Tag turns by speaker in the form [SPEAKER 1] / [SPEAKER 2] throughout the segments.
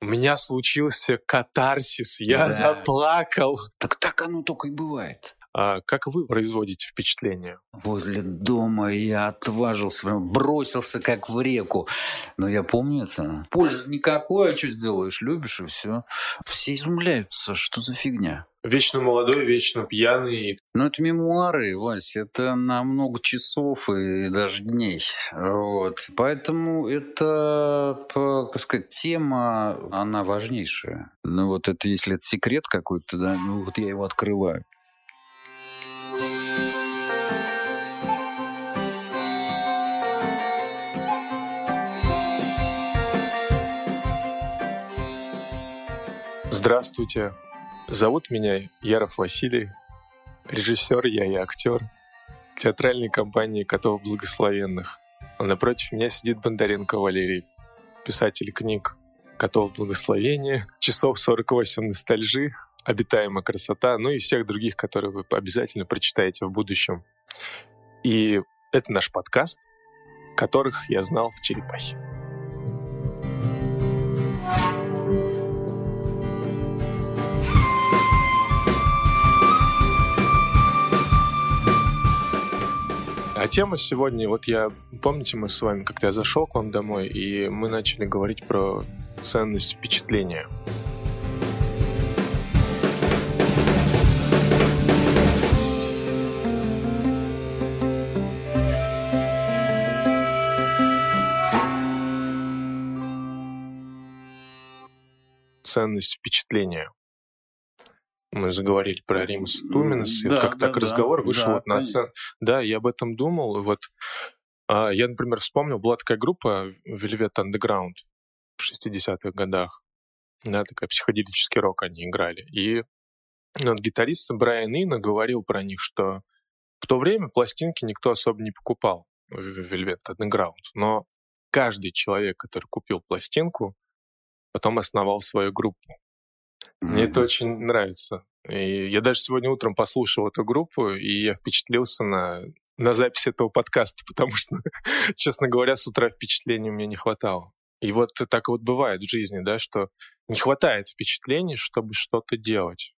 [SPEAKER 1] У меня случился катарсис, я
[SPEAKER 2] Да.
[SPEAKER 1] заплакал.
[SPEAKER 2] Так так оно только и бывает.
[SPEAKER 1] А как вы производите впечатление?
[SPEAKER 2] Возле дома я отважился, бросился как в реку. Но я помню это. Пользы никакой, а что сделаешь? Любишь и все. Все изумляются, что за фигня.
[SPEAKER 1] Вечно молодой, вечно пьяный.
[SPEAKER 2] Но это мемуары, Вась, это на много часов и даже дней. Вот. Поэтому это, как сказать, тема, она важнейшая. Ну вот это, если это секрет какой-то, да, ну вот я его открываю.
[SPEAKER 1] Здравствуйте. Зовут меня Яров Василий. Режиссер я и актер театральной компании «Котов Благословенных». А напротив меня сидит Бондаренко Валерий, писатель книг «Котов Благословения», «Часов 48 ностальжи», «Обитаемая красота», ну и всех других, которые вы обязательно прочитаете в будущем. И это наш подкаст, которых я знал в Тема сегодня, вот я, помните, мы с вами, когда я зашел к вам домой, и мы начали говорить про ценность впечатления. Ценность впечатления. Мы заговорили про Римаса Туминаса, и
[SPEAKER 2] Да,
[SPEAKER 1] как
[SPEAKER 2] да,
[SPEAKER 1] так
[SPEAKER 2] да.
[SPEAKER 1] разговор вышел
[SPEAKER 2] Да,
[SPEAKER 1] вот на
[SPEAKER 2] конечно.
[SPEAKER 1] цен... Да, я об этом думал. и Вот а, я, например, вспомнил, была такая группа Velvet Underground в 60-х годах. Да, такая психоделический рок они играли. И ну, вот гитарист Брайан Ина говорил про них, что в то время пластинки никто особо не покупал в Velvet Underground. Но каждый человек, который купил пластинку, потом основал свою группу. Мне это очень нравится. И я даже сегодня утром послушал эту группу, и я впечатлился на, на запись этого подкаста, потому что, честно говоря, с утра впечатлений мне не хватало. И вот так вот бывает в жизни, да, что не хватает впечатлений, чтобы что-то делать.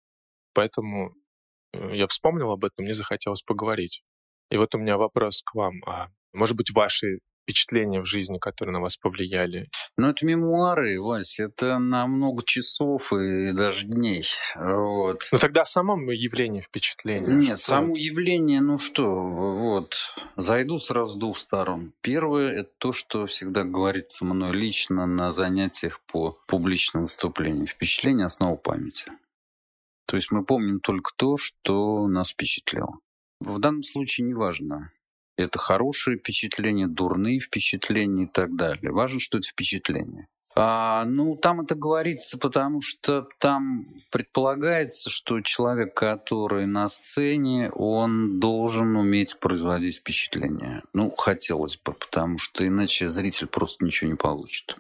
[SPEAKER 1] Поэтому э, я вспомнил об этом, мне захотелось поговорить. И вот у меня вопрос к вам. А может быть, ваши впечатления в жизни, которые на вас повлияли?
[SPEAKER 2] Ну, это мемуары, Вась, это на много часов и даже дней. Вот.
[SPEAKER 1] Ну тогда о самом явлении впечатления.
[SPEAKER 2] Нет,
[SPEAKER 1] Что-
[SPEAKER 2] само явление, ну что, вот, зайду сразу с двух сторон. Первое, это то, что всегда говорится мной лично на занятиях по публичным выступлениям. Впечатление – основа памяти. То есть мы помним только то, что нас впечатлило. В данном случае неважно, это хорошие впечатления, дурные впечатления и так далее. Важно, что это впечатление. А, ну, там это говорится, потому что там предполагается, что человек, который на сцене, он должен уметь производить впечатление. Ну, хотелось бы, потому что иначе зритель просто ничего не получит.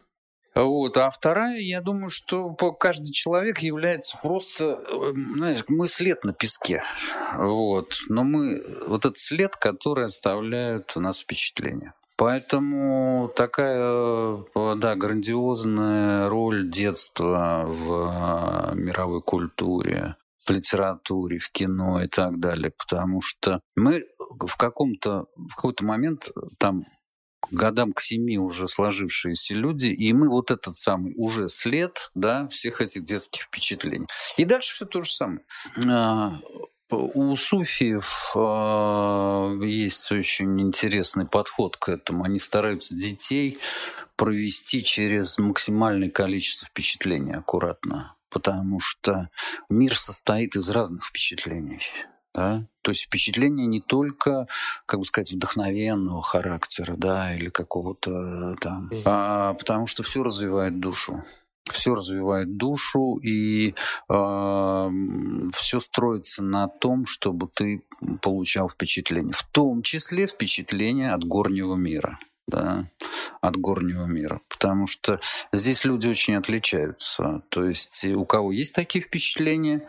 [SPEAKER 2] Вот. А вторая, я думаю, что каждый человек является просто, э, знаешь, мы след на песке. Вот. Но мы, вот этот след, который оставляют у нас впечатление. Поэтому такая, э, да, грандиозная роль детства в э, мировой культуре, в литературе, в кино и так далее. Потому что мы в каком-то, в какой-то момент там годам к семи уже сложившиеся люди, и мы вот этот самый уже след, да, всех этих детских впечатлений. И дальше все то же самое. А, У суфиев а, есть очень интересный подход к этому. Они стараются детей провести через максимальное количество впечатлений аккуратно, потому что мир состоит из разных впечатлений. Да? То есть впечатление не только, как бы сказать, вдохновенного характера, да, или какого-то там, а потому что все развивает душу. Все развивает душу, и все строится на том, чтобы ты получал впечатление. В том числе впечатление от горнего мира. Да, от горнего мира. Потому что здесь люди очень отличаются. То есть у кого есть такие впечатления,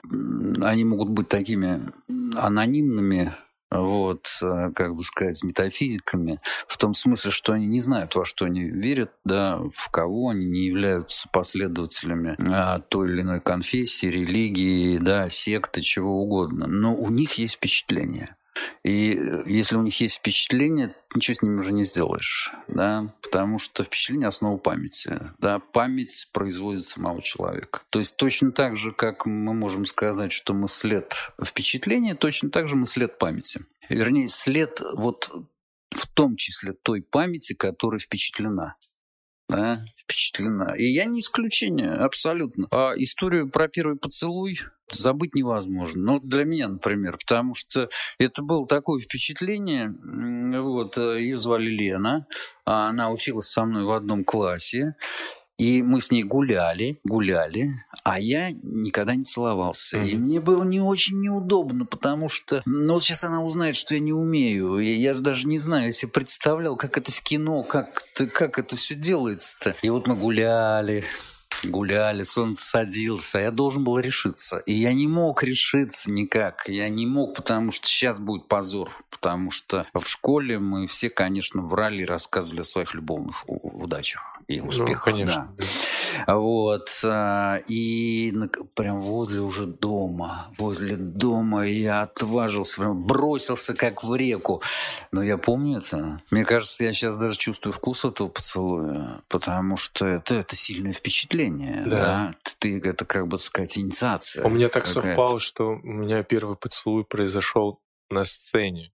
[SPEAKER 2] они могут быть такими анонимными, вот, э, как бы сказать, метафизиками, в том смысле, что они не знают, во что они верят, да, в кого они не являются последователями а, той или иной конфессии, религии, да, секты, чего угодно. Но у них есть впечатление. И э, если у них есть впечатление, ничего с ними уже не сделаешь, да, потому что впечатление – основа памяти, да, память производит самого человека. То есть точно так же, как мы можем сказать, что мы след впечатления, точно так же мы след памяти. Вернее, след вот в том числе той памяти, которая впечатлена да, впечатлена. И я не исключение, абсолютно. А историю про первый поцелуй забыть невозможно. Ну, для меня, например, потому что это было такое впечатление. Вот, э, ее звали Лена, а она училась со мной в одном классе. И мы с ней гуляли, гуляли, а я никогда не целовался. Mm-hmm. И мне было не очень неудобно, потому что, ну вот сейчас она узнает, что я не умею. И я же даже не знаю, если представлял, как это в кино, как, как это все делается-то. И вот мы гуляли, гуляли, солнце садилось, а я должен был решиться. И я не мог решиться никак. Я не мог, потому что сейчас будет позор. Потому что в школе мы все, конечно, врали и рассказывали о своих любовных удачах и успехах. Ну, конечно. Да. Вот. А, и прям возле уже дома, возле дома я отважился, прям бросился как в реку. Но я помню это. Мне кажется, я сейчас даже чувствую вкус этого поцелуя, потому что это, это сильное впечатление да. да? Ты, это как бы сказать инициация.
[SPEAKER 1] У меня так совпало, что у меня первый поцелуй произошел на сцене.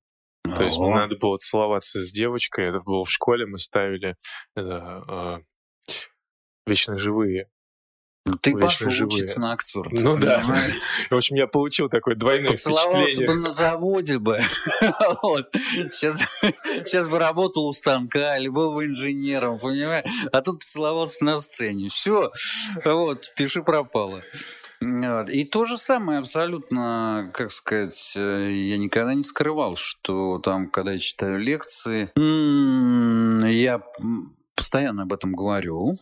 [SPEAKER 1] То есть мне надо было целоваться с девочкой. Это было в школе, мы ставили это, э, вечно живые.
[SPEAKER 2] Ну, ты пошел живые. учиться на актера.
[SPEAKER 1] Ну да. В общем, я получил такое двойное Поцеловался впечатление.
[SPEAKER 2] бы на заводе бы. вот. сейчас, сейчас бы работал у станка или был бы инженером, понимаешь? А тут поцеловался на сцене. Все. Вот, пиши пропало. И то же самое абсолютно, как сказать, э, я никогда не скрывал, что там, когда я читаю лекции, я постоянно об этом говорю,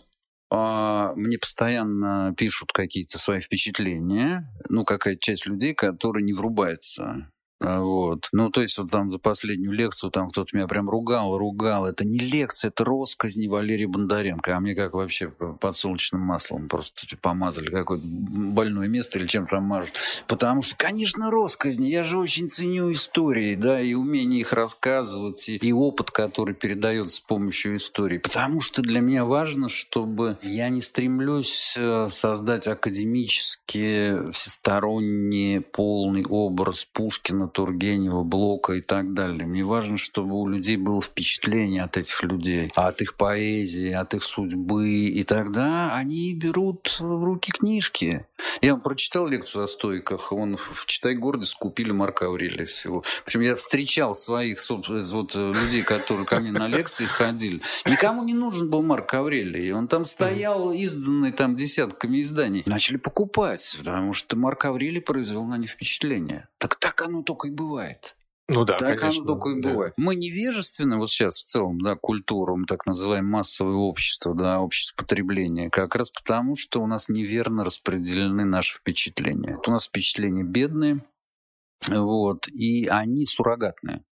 [SPEAKER 2] а, мне постоянно пишут какие-то свои впечатления, ну, какая-то часть людей, которые не врубается. а, вот. Ну, то есть, вот там за последнюю лекцию там кто-то меня прям ругал, ругал. Это не лекция, это росказни Валерия Бондаренко. А мне как вообще подсолнечным маслом просто типа, помазали какое-то больное место или чем там мажут. Потому что, конечно, росказни. Я же очень ценю истории, да, и умение их рассказывать, и, и опыт, который передается с помощью истории. Потому что для меня важно, чтобы я не стремлюсь э, создать академически всесторонний полный образ Пушкина, Тургенева, Блока и так далее. Мне важно, чтобы у людей было впечатление от этих людей, от их поэзии, от их судьбы. И тогда они берут в руки книжки. Я прочитал лекцию о стойках. Он в «Читай гордость» купили Марка Аврелия всего. Причем я встречал своих вот, людей, которые ко мне на лекции ходили. Никому не нужен был Марк Аврелий. Он там стоял, изданный там десятками изданий. Начали покупать, потому что Марк Аврелий произвел на них впечатление. Так так оно только и бывает.
[SPEAKER 1] Ну да,
[SPEAKER 2] так
[SPEAKER 1] конечно.
[SPEAKER 2] оно только и
[SPEAKER 1] да.
[SPEAKER 2] бывает. Мы невежественны вот сейчас в целом, да, культуру, мы так называем массовое общество, да, общество потребления, как раз потому, что у нас неверно распределены наши впечатления. Это у нас впечатления бедные, вот, и они суррогатные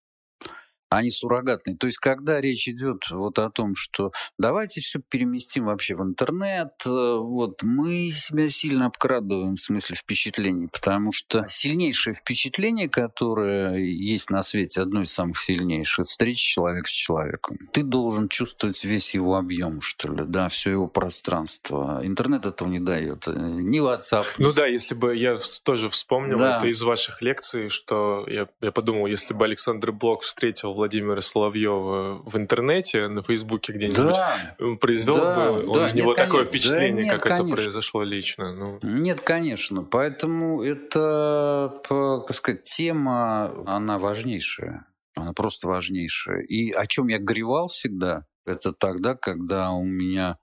[SPEAKER 2] они суррогатные. То есть, когда речь идет вот о том, что давайте все переместим вообще в интернет, э, вот мы себя сильно обкрадываем в смысле впечатлений, потому что сильнейшее впечатление, которое есть на свете, одно из самых сильнейших, встреча человека с человеком. Ты должен чувствовать весь его объем, что ли, да, все его пространство. Интернет этого не дает. Э, ни WhatsApp.
[SPEAKER 1] Ну да, если бы я тоже вспомнил да. это из ваших лекций, что я, я подумал, если бы Александр Блок встретил Владимира Соловьева в интернете, на Фейсбуке где-нибудь, да, произвел да, бы он, да, у него нет, такое конечно, впечатление, да, нет, как конечно. это произошло лично? Ну.
[SPEAKER 2] Нет, конечно. Поэтому это, как сказать, тема, она важнейшая. Она просто важнейшая. И о чем я горевал всегда, это тогда, когда у меня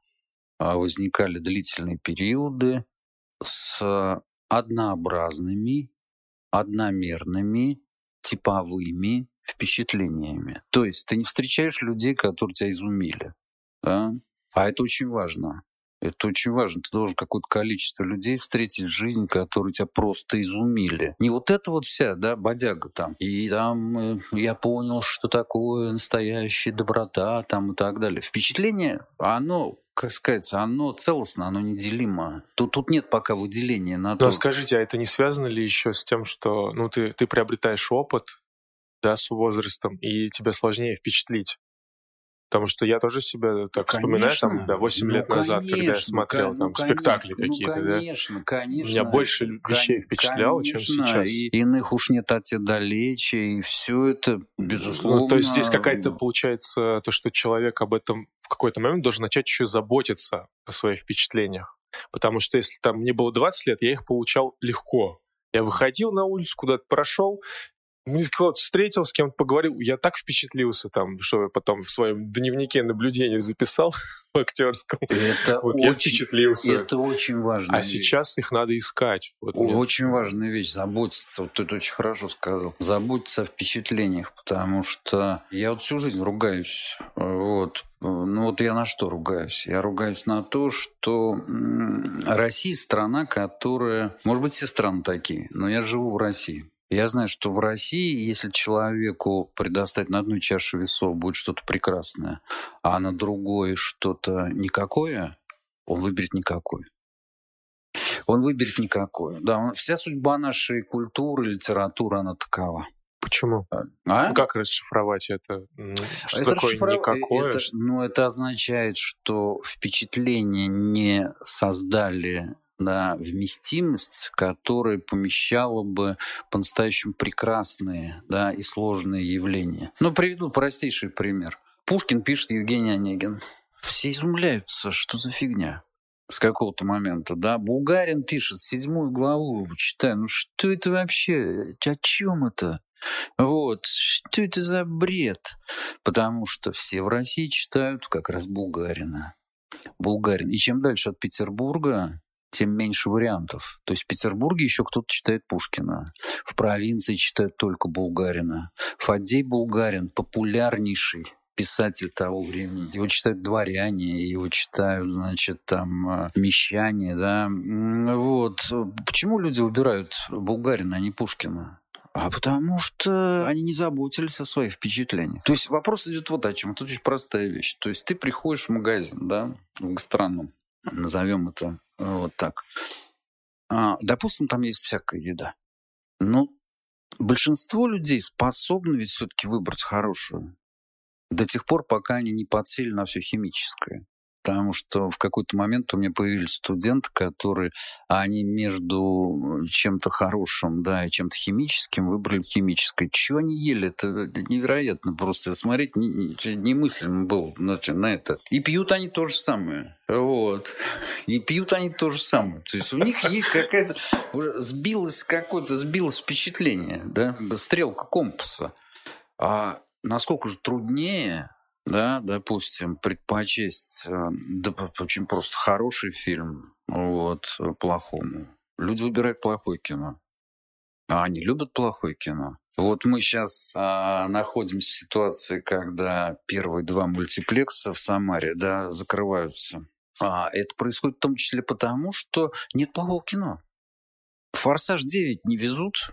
[SPEAKER 2] а, возникали длительные периоды с однообразными, одномерными, типовыми впечатлениями. То есть ты не встречаешь людей, которые тебя изумили. Да? А это очень важно. Это очень важно. Ты должен какое-то количество людей встретить в жизни, которые тебя просто изумили. Не вот это вот вся, да, бодяга там. И там э, я понял, что такое настоящая доброта там и так далее. Впечатление, оно как сказать, оно целостно, оно неделимо. Тут, тут нет пока выделения на
[SPEAKER 1] то. Но скажите, а это не связано ли еще с тем, что ну, ты, ты приобретаешь опыт да, с возрастом, и тебе сложнее впечатлить? Потому что я тоже себя так конечно. вспоминаю, там, да, 8 ну, лет назад, конечно, когда я смотрел там ну, спектакли ну, какие-то,
[SPEAKER 2] конечно,
[SPEAKER 1] да.
[SPEAKER 2] Конечно,
[SPEAKER 1] Меня больше вещей впечатляло,
[SPEAKER 2] конечно,
[SPEAKER 1] чем сейчас.
[SPEAKER 2] И иных уж нет от далече, и все это, безусловно... Ну,
[SPEAKER 1] то есть здесь какая-то, получается, то, что человек об этом в какой-то момент должен начать еще заботиться о своих впечатлениях. Потому что если там мне было 20 лет, я их получал легко. Я выходил на улицу, куда-то прошел, кого-то встретил, с кем-то поговорил, я так впечатлился там, что я потом в своем дневнике наблюдений записал в актерском.
[SPEAKER 2] Это
[SPEAKER 1] вот
[SPEAKER 2] очень,
[SPEAKER 1] я впечатлился.
[SPEAKER 2] Это очень важно.
[SPEAKER 1] А вещь. сейчас их надо искать.
[SPEAKER 2] Вот очень мне... важная вещь, заботиться. Вот ты это очень хорошо сказал. Заботиться о впечатлениях, потому что я вот всю жизнь ругаюсь. Вот. Ну вот я на что ругаюсь? Я ругаюсь на то, что Россия страна, которая... Может быть, все страны такие, но я живу в России. Я знаю, что в России, если человеку предоставить на одной чаше весов будет что-то прекрасное, а на другой что-то никакое, он выберет никакой. Он выберет никакое. Да, он, вся судьба нашей культуры, литературы, она такова.
[SPEAKER 1] Почему? А? а? Как расшифровать это? Что это такое расшифров... никакое?
[SPEAKER 2] Это, ну, это означает, что впечатление не создали да, вместимость, которая помещала бы по-настоящему прекрасные да, и сложные явления. Ну, приведу простейший пример. Пушкин пишет Евгений Онегин. Все изумляются, что за фигня с какого-то момента, да. Булгарин пишет седьмую главу, читаю, ну что это вообще, о чем это? Вот, что это за бред? Потому что все в России читают как раз Булгарина. Булгарин. И чем дальше от Петербурга, тем меньше вариантов. То есть в Петербурге еще кто-то читает Пушкина, в провинции читают только Булгарина. Фадей Булгарин популярнейший писатель того времени. Его читают дворяне, его читают, значит, там, э, мещане, да. Вот. Почему люди выбирают Булгарина, а не Пушкина? А потому что они не заботились о своих впечатлениях. То есть вопрос идет вот о чем. Это очень простая вещь. То есть ты приходишь в магазин, да, в гастроном, назовем это вот так. А, допустим, там есть всякая еда. Но большинство людей способны ведь все-таки выбрать хорошую. До тех пор, пока они не подсели на все химическое потому что в какой-то момент у меня появились студенты, которые, они между чем-то хорошим, да, и чем-то химическим выбрали химическое. Чего они ели? Это невероятно просто смотреть немыслимо было значит, на это. И пьют они то же самое. Вот. И пьют они то же самое. То есть у них есть какая-то... Сбилось какое-то, сбилось впечатление, да, стрелка компаса. А насколько же труднее да, допустим, предпочесть э, да, очень просто хороший фильм вот, плохому. Люди выбирают плохое кино. А они любят плохое кино. Вот мы сейчас а, находимся в ситуации, когда первые два мультиплекса в Самаре да, закрываются. А это происходит в том числе потому, что нет плохого кино. «Форсаж 9» не везут,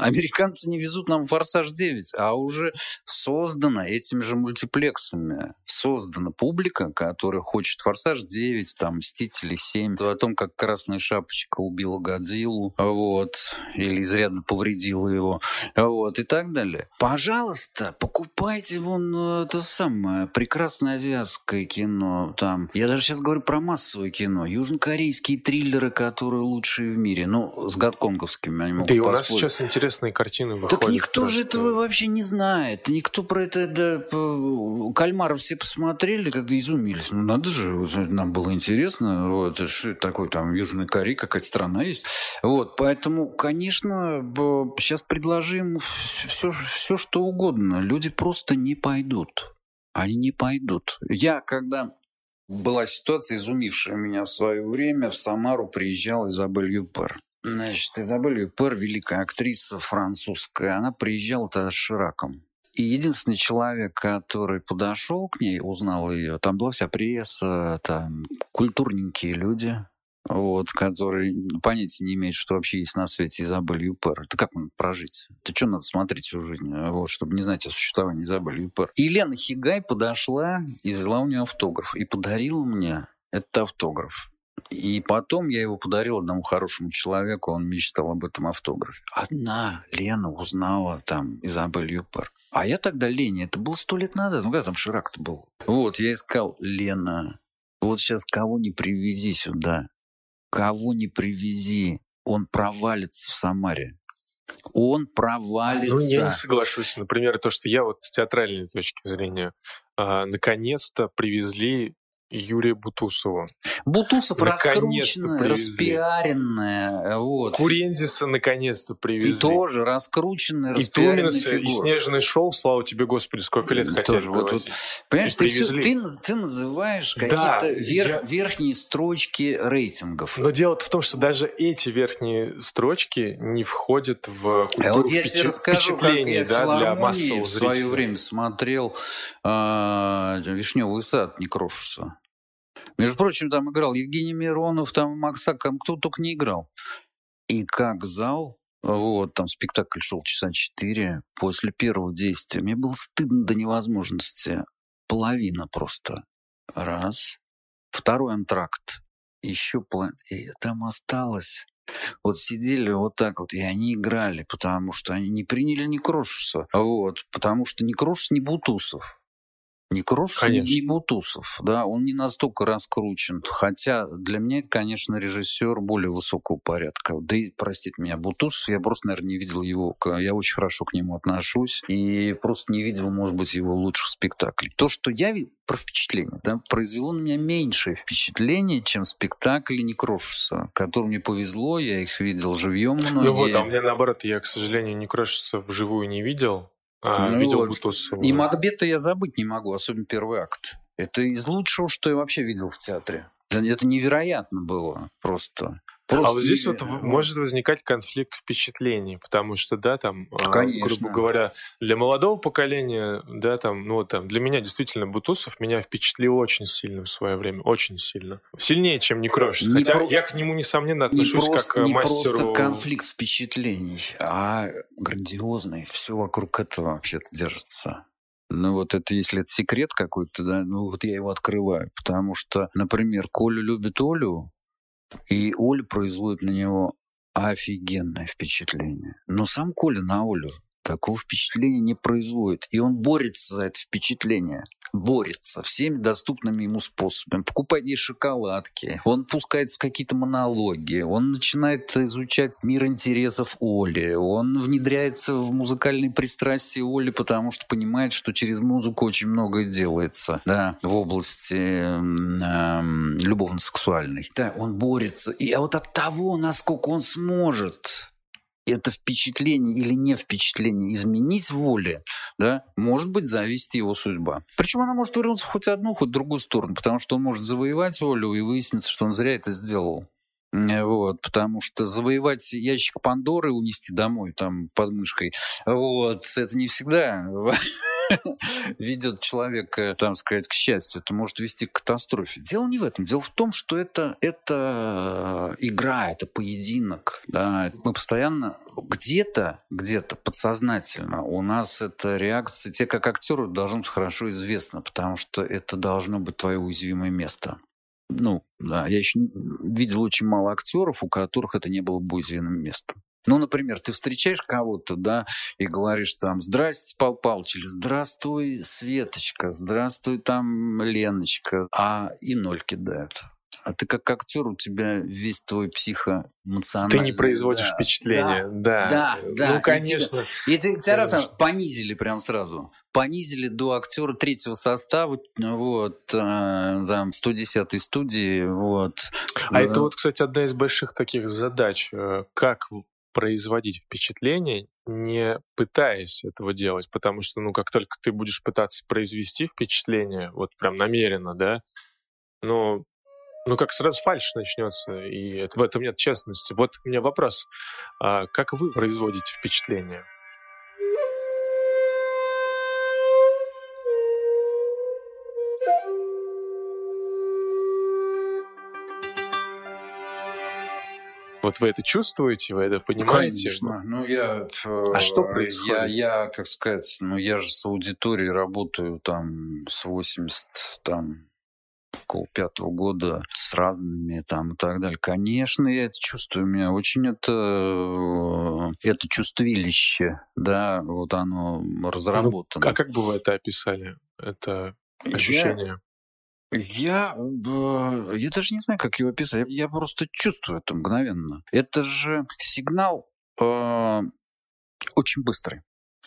[SPEAKER 2] Американцы не везут нам «Форсаж 9», а уже создана этими же мультиплексами, создана публика, которая хочет «Форсаж 9», там «Мстители 7», о том, как Красная Шапочка убила Годзиллу, вот, или изрядно повредила его, вот, и так далее. Пожалуйста, покупайте вон это самое прекрасное азиатское кино, там, я даже сейчас говорю про массовое кино, южнокорейские триллеры, которые лучшие в мире, ну, с гонконговскими они могут
[SPEAKER 1] Да и у нас сейчас интересно интересные картины выходят.
[SPEAKER 2] Так никто просто. же этого вообще не знает. Никто про это... Да, Кальмаров все посмотрели, когда изумились. Ну, надо же, нам было интересно. Вот, что это такое, там, Южная Корея, какая-то страна есть. Вот, поэтому, конечно, сейчас предложим все, все, что угодно. Люди просто не пойдут. Они не пойдут. Я, когда была ситуация, изумившая меня в свое время, в Самару приезжал Изабель Юпер. Значит, Изабель Юпер, великая актриса французская, она приезжала тогда с Шираком. И единственный человек, который подошел к ней, узнал ее, там была вся пресса, там культурненькие люди, вот, которые понятия не имеют, что вообще есть на свете Изабель Юпер. Это как он прожить? Это что надо смотреть всю жизнь, вот, чтобы не знать о существовании Изабель Юпер? И Лена Хигай подошла и взяла у нее автограф и подарила мне этот автограф. И потом я его подарил одному хорошему человеку, он мечтал об этом автографе. Одна Лена узнала там Изабель Юпер. А я тогда Лене, это было сто лет назад, ну когда там Ширак-то был? Вот, я искал Лена, вот сейчас кого не привези сюда, кого не привези, он провалится в Самаре. Он провалится.
[SPEAKER 1] Ну, я не соглашусь. Например, то, что я вот с театральной точки зрения э, наконец-то привезли Юрия Бутусова.
[SPEAKER 2] Бутусов раскрученная, распиаренная. Вот.
[SPEAKER 1] Курензиса наконец-то привезли.
[SPEAKER 2] И тоже раскрученная,
[SPEAKER 1] И Туминса, и Снежный шоу, слава тебе, Господи, сколько лет хотели тоже, вот, вот,
[SPEAKER 2] Понимаешь, ты, все, ты, ты называешь какие-то да, вер, я... верхние строчки рейтингов.
[SPEAKER 1] Но дело в том, что даже эти верхние строчки не входят в культуру а вот я впечат... тебе расскажу, впечатлений я да, для массового
[SPEAKER 2] в свое время смотрел э, «Вишневый сад» Некрошуса. Между прочим, там играл Евгений Миронов, там Макс Акам, кто только не играл. И как зал, вот, там спектакль шел часа четыре. После первого действия мне было стыдно до невозможности. Половина просто. Раз. Второй антракт. Еще половина. И там осталось. Вот сидели вот так вот, и они играли, потому что они не приняли ни Крошуса. Вот, потому что ни Крошус, ни Бутусов. Не Крошев, конечно. не Бутусов, да, он не настолько раскручен. Хотя для меня это, конечно, режиссер более высокого порядка. Да и, простите меня, Бутусов, я просто, наверное, не видел его, я очень хорошо к нему отношусь, и просто не видел, может быть, его лучших спектаклей. То, что я про впечатление, да, произвело на меня меньшее впечатление, чем спектакли Некрошуса, которым мне повезло, я их видел живьем многие.
[SPEAKER 1] Ну вот, а меня наоборот, я, к сожалению, Некрошуса вживую не видел, а, ну, видел Бутусова.
[SPEAKER 2] И Макбета я забыть не могу, особенно первый акт. Это из лучшего, что я вообще видел в театре. Это невероятно было просто.
[SPEAKER 1] Просто... А вот здесь вот может возникать конфликт впечатлений, потому что, да, там, а, Конечно. грубо говоря, для молодого поколения, да, там, ну, там, для меня действительно Бутусов меня впечатлил очень сильно в свое время, очень сильно. Сильнее, чем Некрошис. Не Хотя про... я к нему, несомненно, отношусь не просто, как
[SPEAKER 2] не
[SPEAKER 1] мастеру...
[SPEAKER 2] Не просто конфликт впечатлений, а грандиозный. Все вокруг этого вообще-то держится. Ну вот это, если это секрет какой-то, да, ну вот я его открываю. Потому что, например, Коля любит Олю, и Оля производит на него офигенное впечатление. Но сам Коля на Олю такого впечатления не производит. И он борется за это впечатление. Борется всеми доступными ему способами. Покупает ей шоколадки. Он пускается в какие-то монологи. Он начинает изучать мир интересов Оли. Он внедряется в музыкальные пристрастия Оли, потому что понимает, что через музыку очень многое делается да, в области э, любовно-сексуальной. Да, он борется. И а вот от того, насколько он сможет это впечатление или не впечатление изменить воле, да, может быть, зависит его судьба. Причем она может вернуться хоть одну, хоть другую сторону, потому что он может завоевать волю и выяснится, что он зря это сделал. Вот, потому что завоевать ящик Пандоры, унести домой там под мышкой, вот, это не всегда ведет человека, там сказать, к счастью, это может вести к катастрофе. Дело не в этом. Дело в том, что это, это игра, это поединок. Да. Мы постоянно где-то, где-то подсознательно у нас эта реакция, те как актеру должно быть хорошо известно, потому что это должно быть твое уязвимое место. Ну, да, я еще видел очень мало актеров, у которых это не было бы уязвимым местом. Ну, например, ты встречаешь кого-то, да, и говоришь там, здрасте, Пал Палыч, или здравствуй, Светочка, здравствуй, там, Леночка, а и ноль кидают. А ты как актер, у тебя весь твой психоэмоциональный...
[SPEAKER 1] Ты не производишь да, впечатления, да.
[SPEAKER 2] Да, да.
[SPEAKER 1] Ну, конечно.
[SPEAKER 2] И, тебя, и ты тебя раз понизили прям сразу. Понизили до актера третьего состава, вот, э, там, 110-й студии, вот.
[SPEAKER 1] А это вот, кстати, одна из больших таких задач. Э, как производить впечатление, не пытаясь этого делать, потому что, ну, как только ты будешь пытаться произвести впечатление, вот прям намеренно, да, ну, ну, как сразу фальш начнется, и это, в этом нет честности. Вот у меня вопрос. А как вы производите впечатление? Вот вы это чувствуете, вы это понимаете?
[SPEAKER 2] Конечно. Ну, я...
[SPEAKER 1] А что происходит?
[SPEAKER 2] Я, я, как сказать, ну, я же с аудиторией работаю там с 80, там, около пятого года с разными там и так далее. Конечно, я это чувствую. У меня очень это, э, это чувствилище, да, вот оно разработано.
[SPEAKER 1] Ну, а как бы вы это описали? Это ощущение? Я
[SPEAKER 2] я, даже не знаю, как его описать. Я просто чувствую это мгновенно. Это же сигнал э, очень быстрый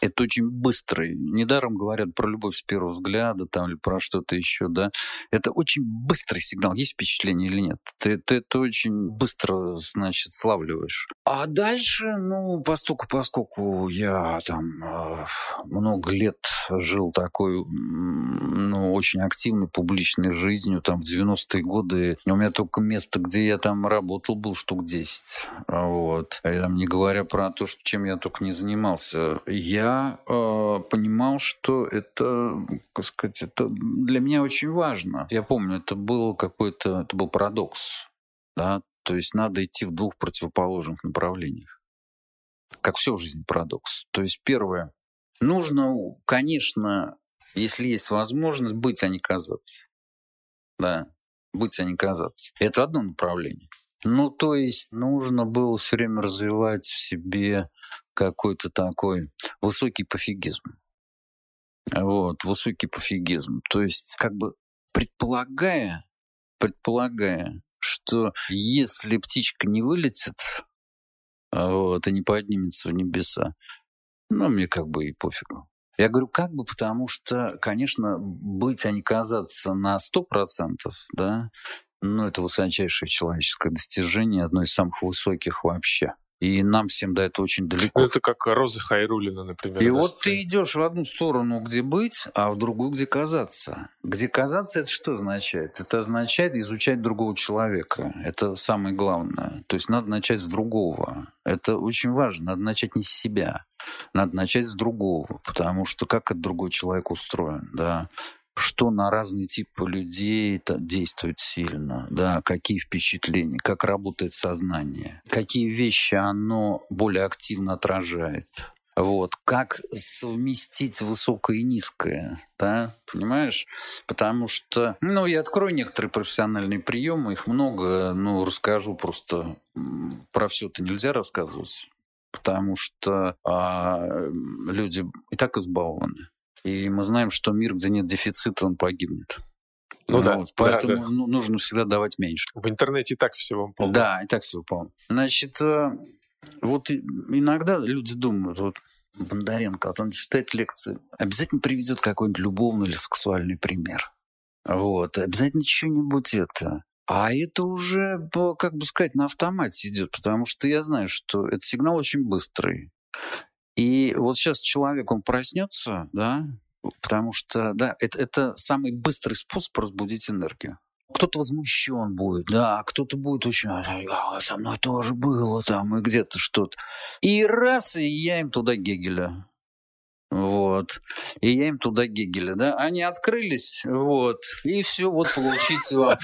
[SPEAKER 2] это очень быстрый. Недаром говорят про любовь с первого взгляда там, или про что-то еще, да. Это очень быстрый сигнал. Есть впечатление или нет? Ты, ты это очень быстро, значит, славливаешь. А дальше, ну, поскольку, поскольку я там э, много лет жил такой, ну, очень активной публичной жизнью, там, в 90-е годы, у меня только место, где я там работал, был штук 10. Вот. А я, не говоря про то, что, чем я только не занимался. Я э, понимал, что это, как сказать, это для меня очень важно. Я помню, это был какой-то, это был парадокс, да, то есть надо идти в двух противоположных направлениях. Как все в жизни парадокс. То есть первое, нужно, конечно, если есть возможность, быть, а не казаться. Да, быть, а не казаться. Это одно направление. Ну, то есть нужно было все время развивать в себе какой-то такой высокий пофигизм. Вот, высокий пофигизм. То есть, как бы предполагая, предполагая, что если птичка не вылетит, вот, и не поднимется в небеса, ну, мне как бы и пофигу. Я говорю, как бы, потому что, конечно, быть, а не казаться на сто процентов, да, ну, это высочайшее человеческое достижение, одно из самых высоких вообще. И нам всем до этого очень далеко.
[SPEAKER 1] Это как Роза Хайрулина, например.
[SPEAKER 2] И вот ты идешь в одну сторону, где быть, а в другую, где казаться. Где казаться, это что означает? Это означает изучать другого человека. Это самое главное. То есть надо начать с другого. Это очень важно. Надо начать не с себя. Надо начать с другого. Потому что как этот другой человек устроен, да? Что на разные типы людей действует сильно, да, какие впечатления, как работает сознание, какие вещи оно более активно отражает. Вот. Как совместить высокое и низкое, да, понимаешь? Потому что, ну, я открою некоторые профессиональные приемы, их много, ну, расскажу просто, про все это нельзя рассказывать, потому что а, люди и так избалованы. И мы знаем, что мир, где нет дефицита, он погибнет. Ну, ну да. Вот, поэтому да, да. нужно всегда давать меньше.
[SPEAKER 1] В интернете и так всего полно.
[SPEAKER 2] Да, и так всего полно. Значит, э, вот иногда люди думают, вот Бондаренко, вот он читает лекции, обязательно приведет какой-нибудь любовный или сексуальный пример. Вот, обязательно что-нибудь это. А это уже, как бы сказать, на автомате идет, потому что я знаю, что этот сигнал очень быстрый. И вот сейчас человек, он проснется, да, потому что, да, это, это самый быстрый способ разбудить энергию. Кто-то возмущен будет, да, кто-то будет очень, а, со мной тоже было там, и где-то что-то. И раз, и я им туда Гегеля. Вот. И я им туда Гегеля, да. Они открылись, вот. И все, вот получите вам.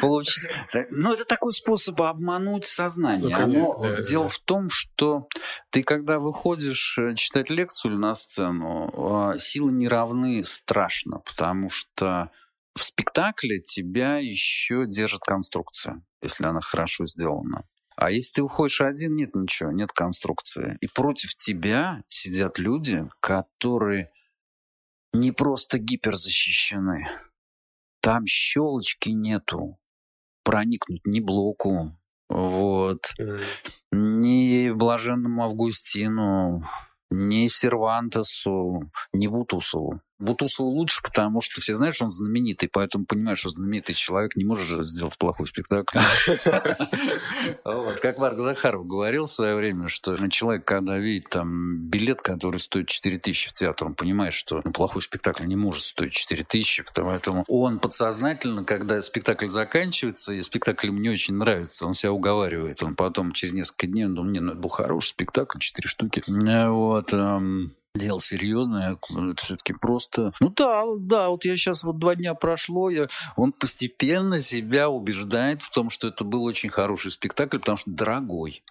[SPEAKER 2] Получите. Ну, это такой способ обмануть сознание. Но дело в том, что ты, когда выходишь э, читать лекцию на сцену, а, силы не равны страшно, потому что в спектакле тебя еще держит конструкция, если она хорошо сделана. А если ты уходишь один, нет ничего, нет конструкции. И против тебя сидят люди, которые не просто гиперзащищены. Там щелочки нету. Проникнуть ни блоку, вот, mm. ни блаженному Августину, ни Сервантесу, ни Бутусову. Бутусову лучше, потому что все знают, что он знаменитый, поэтому понимаешь, что знаменитый человек не может сделать плохой спектакль. Как Марк Захаров говорил в свое время, что человек, когда видит там билет, который стоит 4 тысячи в театр, он понимает, что плохой спектакль не может стоить 4 тысячи, поэтому он подсознательно, когда спектакль заканчивается, и спектакль ему не очень нравится, он себя уговаривает. Он потом через несколько дней, он думает, не, ну это был хороший спектакль, 4 штуки. Вот, дело серьезное, это все-таки просто... Ну да, да, вот я сейчас вот два дня прошло, я... он постепенно себя убеждает в том, что это был очень хороший спектакль, потому что дорогой.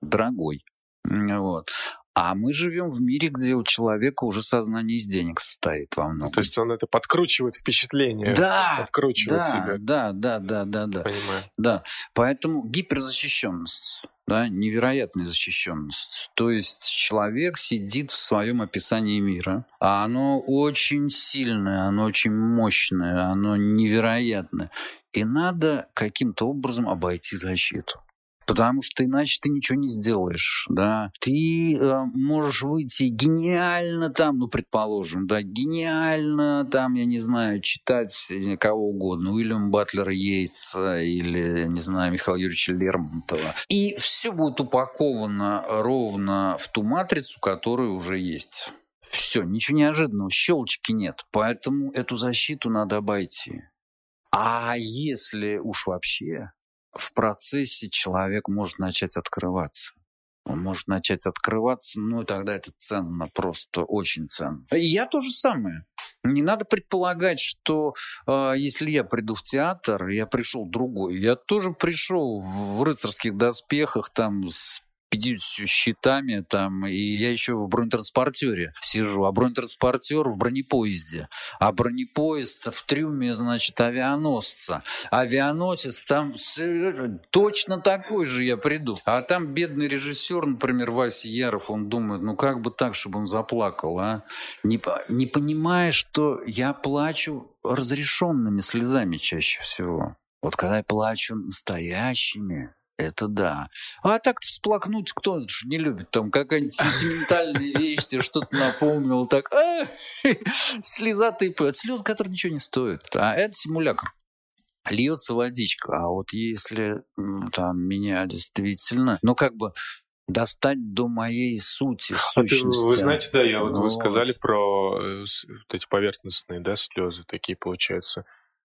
[SPEAKER 2] Дорогой. Вот. А мы живем в мире, где у человека уже сознание из денег состоит во многом.
[SPEAKER 1] То есть он это подкручивает впечатление.
[SPEAKER 2] Да,
[SPEAKER 1] подкручивает
[SPEAKER 2] да,
[SPEAKER 1] себя.
[SPEAKER 2] Да, да, да, да, да.
[SPEAKER 1] Понимаю.
[SPEAKER 2] Да, поэтому гиперзащищенность, да, невероятная защищенность. То есть человек сидит в своем описании мира, а оно очень сильное, оно очень мощное, оно невероятное. И надо каким-то образом обойти защиту потому что иначе ты ничего не сделаешь, да. Ты э, можешь выйти гениально там, ну, предположим, да, гениально там, я не знаю, читать кого угодно, Уильям Батлера Йейтса или, не знаю, Михаила Юрьевича Лермонтова. И все будет упаковано ровно в ту матрицу, которая уже есть. Все, ничего неожиданного, щелчки нет. Поэтому эту защиту надо обойти. А если уж вообще в процессе человек может начать открываться. Он может начать открываться, ну, тогда это ценно, просто очень ценно. И я то же самое. Не надо предполагать, что э, если я приду в театр, я пришел другой. Я тоже пришел в рыцарских доспехах, там, с 50 щитами, там, и я еще в бронетранспортере сижу, а бронетранспортер в бронепоезде, а бронепоезд в трюме, значит, авианосца. Авианосец там точно такой же я приду. А там бедный режиссер, например, Вася Яров, он думает, ну как бы так, чтобы он заплакал, а? Не, не понимая, что я плачу разрешенными слезами чаще всего. Вот когда я плачу настоящими, это да. А так всплакнуть кто же не любит? Там какая-нибудь сентиментальная вещь, тебе что-то напомнил, так слеза тыпает. Слезы, которые ничего не стоят. А это симулятор. Льется водичка. А вот если там меня действительно, ну как бы достать до моей сути, сущности.
[SPEAKER 1] А ты, вы знаете, да, я вот ну, вы сказали про э, вот эти поверхностные, да, слезы такие получаются.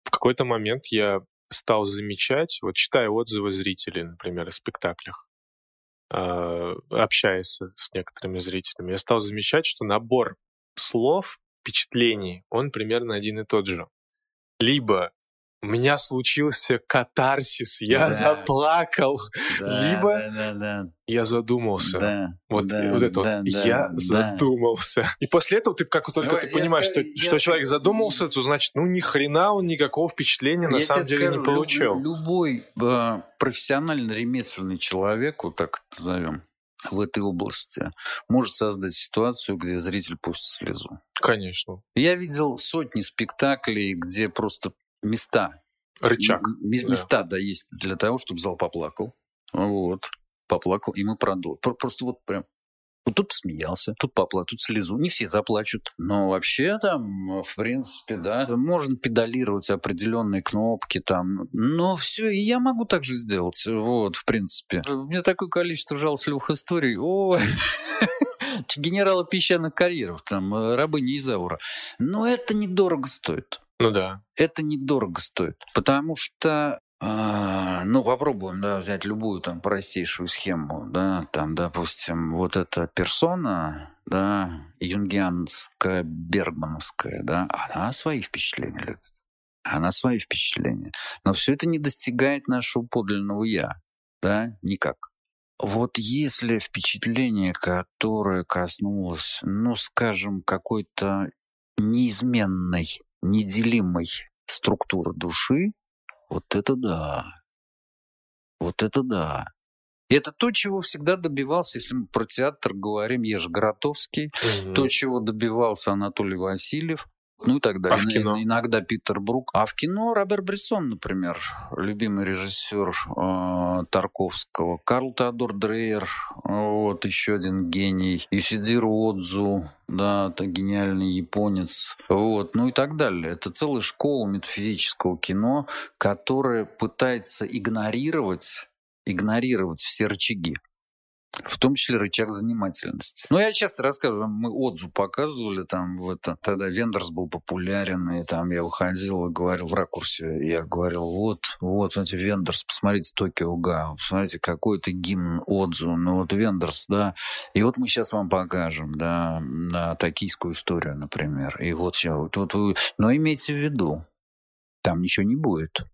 [SPEAKER 1] В какой-то момент я стал замечать, вот читая отзывы зрителей, например, о спектаклях, э, общаясь с некоторыми зрителями, я стал замечать, что набор слов, впечатлений, он примерно один и тот же. Либо у меня случился катарсис, я да. заплакал, да, либо да, да, да. я задумался. Да, вот, да, вот это да, вот, да, я да. задумался. И после этого ты как только ну, ты понимаешь, скажу, что, что человек задумался, то значит, ну ни хрена он никакого впечатления я на самом деле скажу, не получил.
[SPEAKER 2] Любой э, профессиональный ремесленный человек, вот так это назовем, в этой области может создать ситуацию, где зритель пустит слезу.
[SPEAKER 1] Конечно.
[SPEAKER 2] Я видел сотни спектаклей, где просто места.
[SPEAKER 1] Рычаг.
[SPEAKER 2] Места, да. да, есть для того, чтобы зал поплакал. Вот. Поплакал, и мы продолжили. Просто вот прям вот тут смеялся, тут поплакал, тут слезу. Не все заплачут. Но вообще там, в принципе, да, можно педалировать определенные кнопки там. Но все, и я могу так же сделать. Вот, в принципе. У меня такое количество жалостливых историй. Ой, генерала песчаных карьеров, там, рабыни Изаура. Но это недорого стоит.
[SPEAKER 1] Ну да.
[SPEAKER 2] Это недорого стоит, потому что а, ну, попробуем, да, взять любую там простейшую схему, да, там, допустим, вот эта персона, да, юнгианская, бергмановская, да, она свои впечатления любит. Она свои впечатления. Но все это не достигает нашего подлинного «я», да, никак. Вот если впечатление, которое коснулось, ну, скажем, какой-то неизменной неделимой структуры души, вот это да. Вот это да. И это то, чего всегда добивался, если мы про театр говорим, Ежи Гротовский, угу. то, чего добивался Анатолий Васильев, ну и так далее.
[SPEAKER 1] А в кино?
[SPEAKER 2] Иногда Питер Брук. А в кино Роберт Брессон, например, любимый режиссер э, Тарковского. Карл Теодор Дрейер, вот еще один гений. Юсидиру Отзу, да, это гениальный японец. Вот, ну и так далее. Это целая школа метафизического кино, которая пытается игнорировать, игнорировать все рычаги В том числе рычаг занимательности. Ну, я часто рассказываю, мы отзу показывали, там, в это, тогда Вендерс был популярен, и там я выходил и говорил в ракурсе, я говорил, вот, вот, смотрите, Вендерс, посмотрите Токио Га, посмотрите, какой это гимн отзу, ну, вот Вендерс, да, и вот мы сейчас вам покажем, да, на токийскую историю, например, и вот сейчас, вот, вот вы, но имейте в виду, там ничего не будет.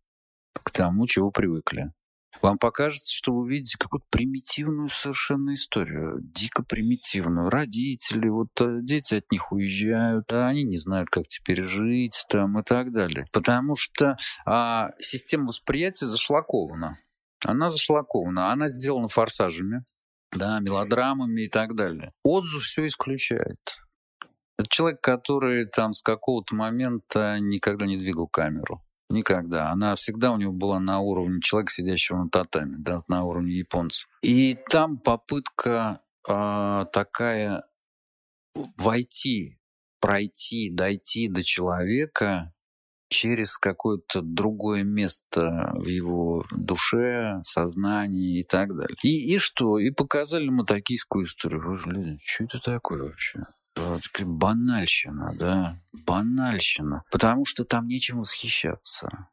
[SPEAKER 2] К тому, чего привыкли. Вам покажется, что вы видите какую-то примитивную совершенно историю, дико примитивную. Родители, вот э, дети от них уезжают, а они не знают, как теперь жить там и так далее. Потому что а, система восприятия зашлакована. Она зашлакована, она сделана форсажами, да, мелодрамами и так далее. Отзу все исключает. Это человек, который там с какого-то момента никогда не двигал камеру. Никогда. Она всегда у него была на уровне человека, сидящего на татами, да, на уровне японца. И там попытка э, такая войти, пройти, дойти до человека через какое-то другое место в его душе, сознании и так далее. И, и что? И показали мы токийскую историю. Люди, что это такое вообще? Банальщина, да, банальщина. Потому что там нечем восхищаться.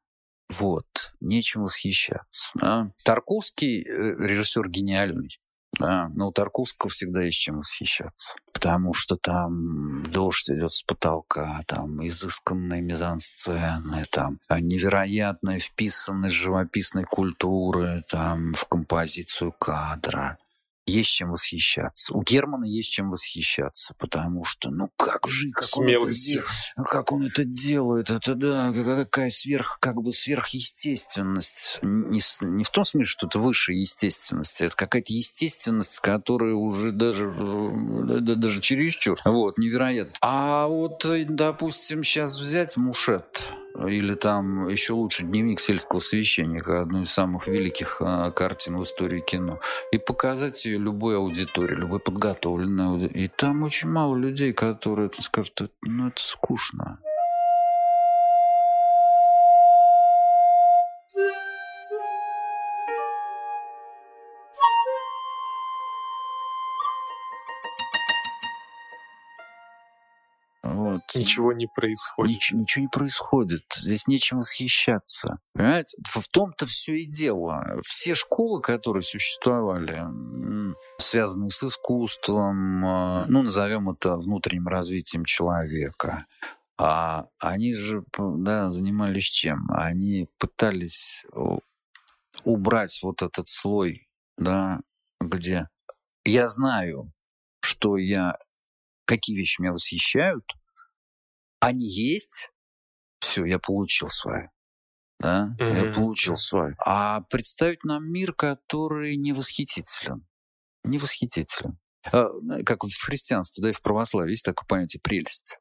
[SPEAKER 2] Вот, нечем восхищаться. Да. Тарковский э, режиссер гениальный. Да, но у Тарковского всегда есть чем восхищаться. Потому что там дождь идет с потолка, там изысканные мизансцены, там невероятная вписанность живописной культуры там, в композицию кадра есть чем восхищаться. У Германа есть чем восхищаться, потому что, ну как же, как
[SPEAKER 1] Смелость.
[SPEAKER 2] он это, ну, как он это делает, это да, какая сверх, как бы сверхъестественность. Не, не в том смысле, что это выше естественности, это какая-то естественность, которая уже даже, даже чересчур. Вот, невероятно. А вот, допустим, сейчас взять Мушет, или там еще лучше «Дневник сельского священника», одну из самых великих а, картин в истории кино, и показать ее любой аудитории, любой подготовленной аудитории. И там очень мало людей, которые скажут, ну это скучно.
[SPEAKER 1] Ничего не происходит.
[SPEAKER 2] Ничего, ничего не происходит. Здесь нечем восхищаться. Понимаете? В том-то все и дело. Все школы, которые существовали, связанные с искусством, а, ну, назовем это внутренним развитием человека, а они же да, занимались чем? Они пытались убрать вот этот слой, да, где я знаю, что я, какие вещи меня восхищают, они есть, все, я получил свое. Да, mm-hmm. я получил свое. А представить нам мир, который не восхитителен. Не восхитителен. А, как в христианстве, да, и в православии есть такое понятие прелесть.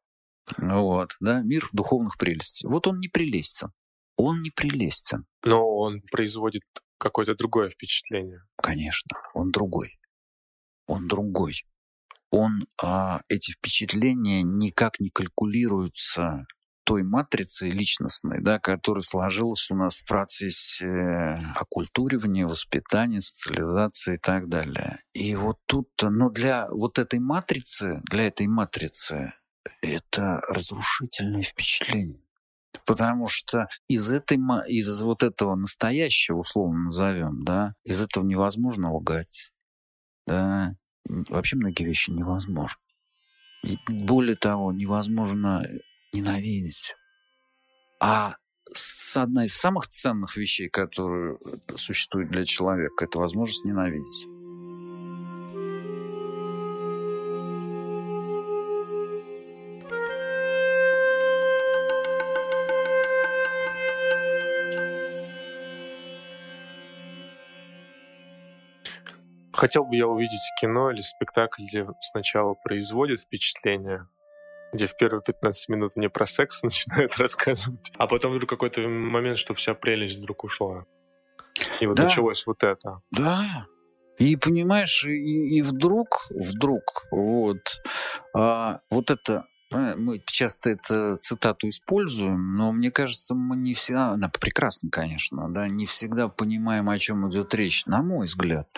[SPEAKER 2] Вот, да, мир духовных прелестей. Вот он не прелестен. Он не прелестен.
[SPEAKER 1] Но он производит какое-то другое впечатление.
[SPEAKER 2] Конечно, он другой. Он другой он, а, эти впечатления никак не калькулируются той матрицы личностной, да, которая сложилась у нас в процессе оккультуривания, воспитания, социализации и так далее. И вот тут, но для вот этой матрицы, для этой матрицы это разрушительное впечатление. Потому что из, этой, из вот этого настоящего, условно назовем, да, из этого невозможно лгать. Да, вообще многие вещи невозможны. И более того, невозможно ненавидеть. А с одна из самых ценных вещей, которые существуют для человека, это возможность ненавидеть.
[SPEAKER 1] Хотел бы я увидеть кино или спектакль, где сначала производит впечатление, где в первые 15 минут мне про секс начинают рассказывать, а потом вдруг какой-то момент, чтобы вся прелесть вдруг ушла. И вот да. началось вот это.
[SPEAKER 2] Да. И понимаешь, и, и вдруг, вдруг, вот, а, вот это мы часто эту цитату используем, но мне кажется, мы не всегда, она прекрасно, конечно, да, не всегда понимаем, о чем идет речь, на мой взгляд.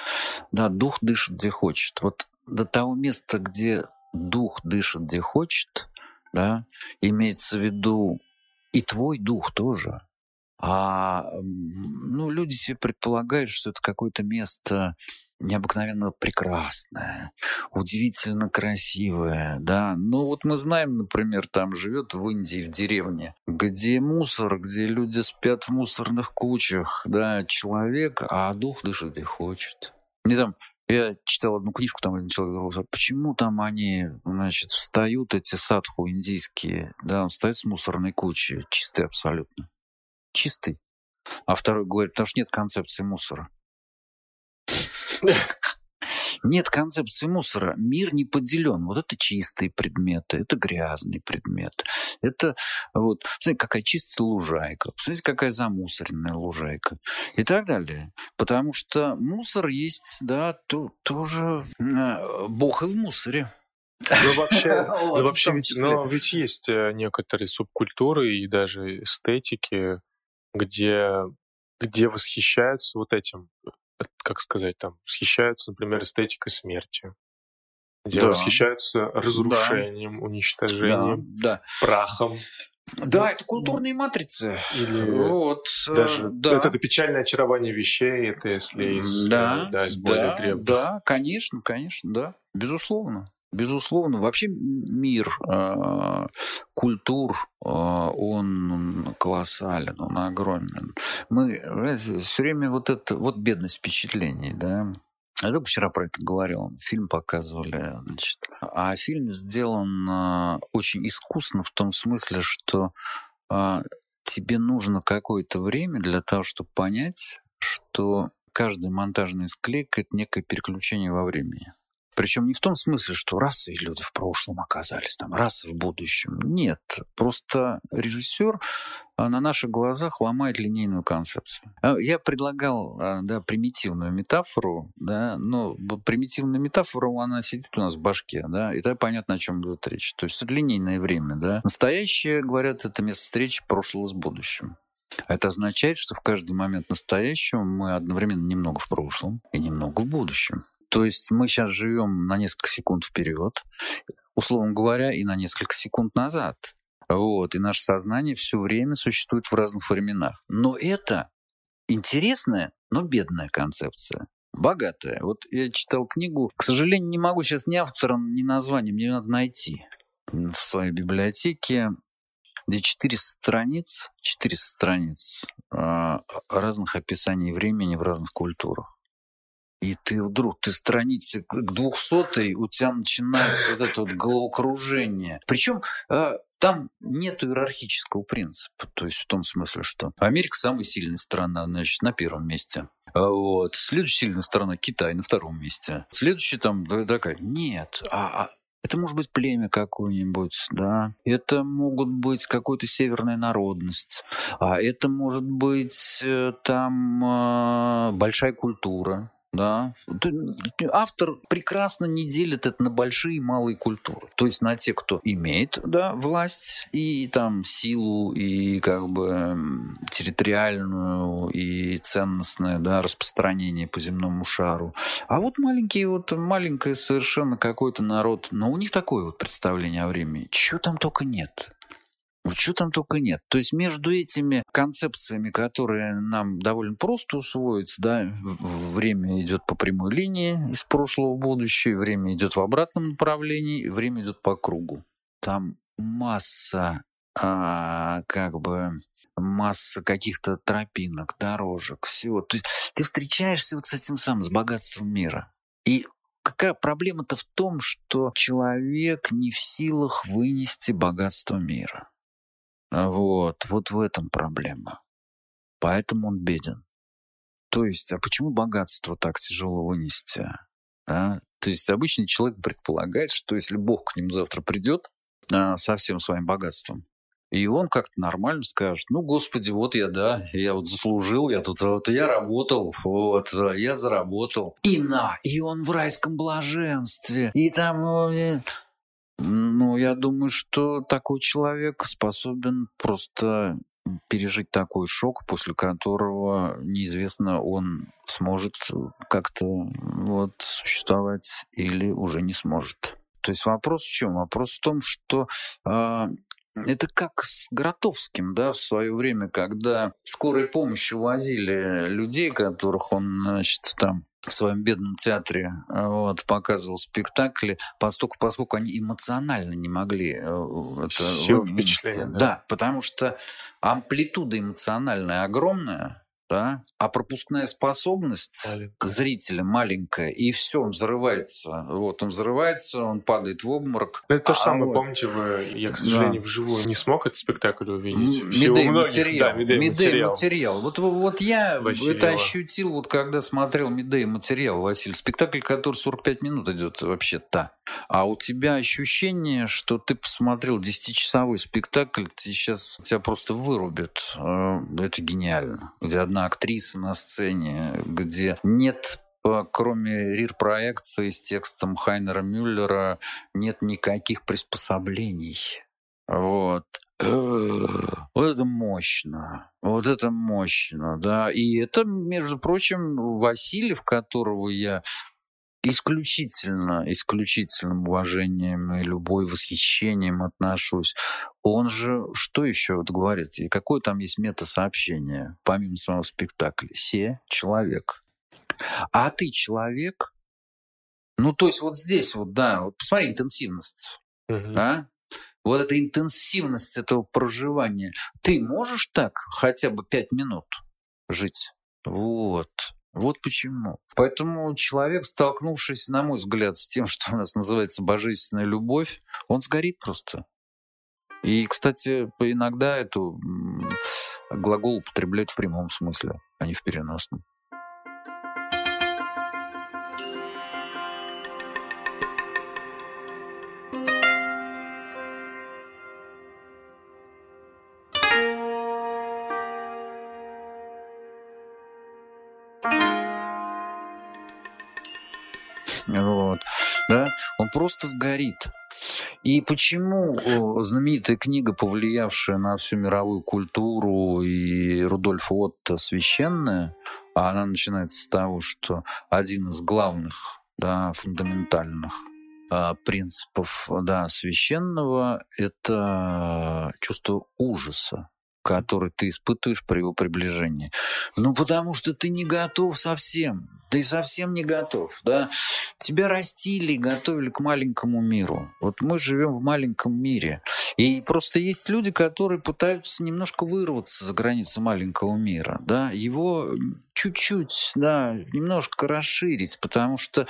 [SPEAKER 2] Да, дух дышит, где хочет. Вот до того места, где дух дышит, где хочет, да, имеется в виду и твой дух тоже. А ну, люди себе предполагают, что это какое-то место необыкновенно прекрасное, удивительно красивое, да. Ну вот мы знаем, например, там живет в Индии, в деревне, где мусор, где люди спят в мусорных кучах, да, человек, а дух дышит где хочет. Не там я читал одну книжку, там один человек говорил, почему там они, значит, встают, эти садху индийские, да, он встает с мусорной кучи, чистый абсолютно. Чистый. А второй говорит, потому что нет концепции мусора. Нет концепции мусора. Мир не поделен. Вот это чистые предметы, это грязный предмет. Это вот, смотрите, какая чистая лужайка, смотрите, какая замусоренная лужайка и так далее. Потому что мусор есть, да, то, тоже э, бог и в мусоре.
[SPEAKER 1] Ну, вообще, ну, вообще ведь, но ведь есть э, некоторые субкультуры и даже эстетики, где, где восхищаются вот этим как сказать, там, восхищаются, например, эстетикой смерти, где да. восхищаются разрушением, да. уничтожением, да. прахом.
[SPEAKER 2] Да, это культурные матрицы.
[SPEAKER 1] Или вот, э, даже да. это, это печальное очарование вещей, это если из, да, да, из более
[SPEAKER 2] да, древних. Да, конечно, конечно, да, безусловно. Безусловно, вообще мир э, культур, э, он колоссален, он огромен. Мы все время вот это, вот бедность впечатлений, да, я только вчера про это говорил. Фильм показывали. Значит. А фильм сделан э, очень искусно в том смысле, что э, тебе нужно какое-то время для того, чтобы понять, что каждая монтажная склейка — это некое переключение во времени. Причем не в том смысле, что расы люди в прошлом оказались, там расы в будущем. Нет, просто режиссер а, на наших глазах ломает линейную концепцию. А, я предлагал а, да, примитивную метафору, да, но примитивная метафора, она сидит у нас в башке, да, и тогда понятно, о чем идет речь. То есть это линейное время, да. Настоящее, говорят, это место встречи прошлого с будущим. Это означает, что в каждый момент настоящего мы одновременно немного в прошлом и немного в будущем. То есть мы сейчас живем на несколько секунд вперед, условно говоря, и на несколько секунд назад. Вот, и наше сознание все время существует в разных временах. Но это интересная, но бедная концепция. Богатая. Вот я читал книгу. К сожалению, не могу сейчас ни автором, ни названием, мне надо найти в своей библиотеке, где 400 страниц, 400 страниц э, разных описаний времени в разных культурах. И ты вдруг, ты страницы к двухсотой, у тебя начинается вот это вот головокружение. Причем а, там нет иерархического принципа. То есть в том смысле, что Америка самая сильная страна, значит, на первом месте. А вот. Следующая сильная страна Китай на втором месте. Следующая там такая. Нет, а, а это может быть племя какое-нибудь, да. Это могут быть какая-то северная народность. А это может быть э, там э, большая культура. Да. Автор прекрасно не делит это на большие и малые культуры. То есть на те, кто имеет да, власть и там силу, и как бы территориальную, и ценностное да, распространение по земному шару. А вот маленький, вот маленькое совершенно какой-то народ, но у них такое вот представление о времени. Чего там только нет. Вот что там только нет. То есть между этими концепциями, которые нам довольно просто усвоить, да, время идет по прямой линии из прошлого в будущее, время идет в обратном направлении, время идет по кругу. Там масса, а, как бы, масса каких-то тропинок, дорожек, всего. То есть ты встречаешься вот с этим самым, с богатством мира. И какая проблема-то в том, что человек не в силах вынести богатство мира. Вот, вот в этом проблема. Поэтому он беден. То есть, а почему богатство так тяжело вынести? А? То есть обычный человек предполагает, что если Бог к нему завтра придет а, со всем своим богатством, и он как-то нормально скажет, ну, господи, вот я, да, я вот заслужил, я тут, вот я работал, вот, я заработал. И на, и он в райском блаженстве, и там... Ну, я думаю, что такой человек способен просто пережить такой шок, после которого неизвестно, он сможет как-то вот существовать или уже не сможет. То есть вопрос в чем? Вопрос в том, что э, это как с Гротовским, да, в свое время, когда скорой помощи возили людей, которых он, значит, там в своем бедном театре вот, показывал спектакли, поскольку, поскольку они эмоционально не могли э, это вынести. Да. да, потому что амплитуда эмоциональная огромная, да, а пропускная способность маленькая. зрителя маленькая, и все, он взрывается. Вот, он взрывается, он падает в обморок.
[SPEAKER 1] Это то же а самое, вот... помните, вы, я, к сожалению, да. вживую не смог этот спектакль увидеть.
[SPEAKER 2] Медей материал. Да, Медей материал. материал. Вот, вот я Васильева. это ощутил, вот когда смотрел Медей материал, Василий. Спектакль, который 45 минут идет вообще-то. А у тебя ощущение, что ты посмотрел 10-часовой спектакль, ты сейчас тебя просто вырубят. Э, это гениально. Где одна актриса на сцене, где нет э, кроме рир-проекции с текстом Хайнера Мюллера, нет никаких приспособлений. Вот. Э, вот это мощно. Вот это мощно, да. И это, между прочим, Васильев, которого я исключительно, исключительным уважением и любой восхищением отношусь. Он же что еще вот говорит? И какое там есть мета-сообщение, помимо самого спектакля? Се человек. А ты человек? Ну, то есть вот здесь вот, да, вот посмотри, интенсивность. Uh-huh. А? Вот эта интенсивность этого проживания. Ты можешь так хотя бы пять минут жить? Вот. Вот почему. Поэтому человек, столкнувшись, на мой взгляд, с тем, что у нас называется божественная любовь, он сгорит просто. И, кстати, иногда эту глагол употребляют в прямом смысле, а не в переносном. Просто сгорит. И почему знаменитая книга, повлиявшая на всю мировую культуру, и Рудольфа Отто «Священная», а она начинается с того, что один из главных, да, фундаментальных а, принципов да, священного – это чувство ужаса который ты испытываешь при его приближении. Ну, потому что ты не готов совсем. Ты совсем не готов, да. Тебя растили, готовили к маленькому миру. Вот мы живем в маленьком мире. И просто есть люди, которые пытаются немножко вырваться за границы маленького мира, да. Его чуть-чуть, да, немножко расширить, потому что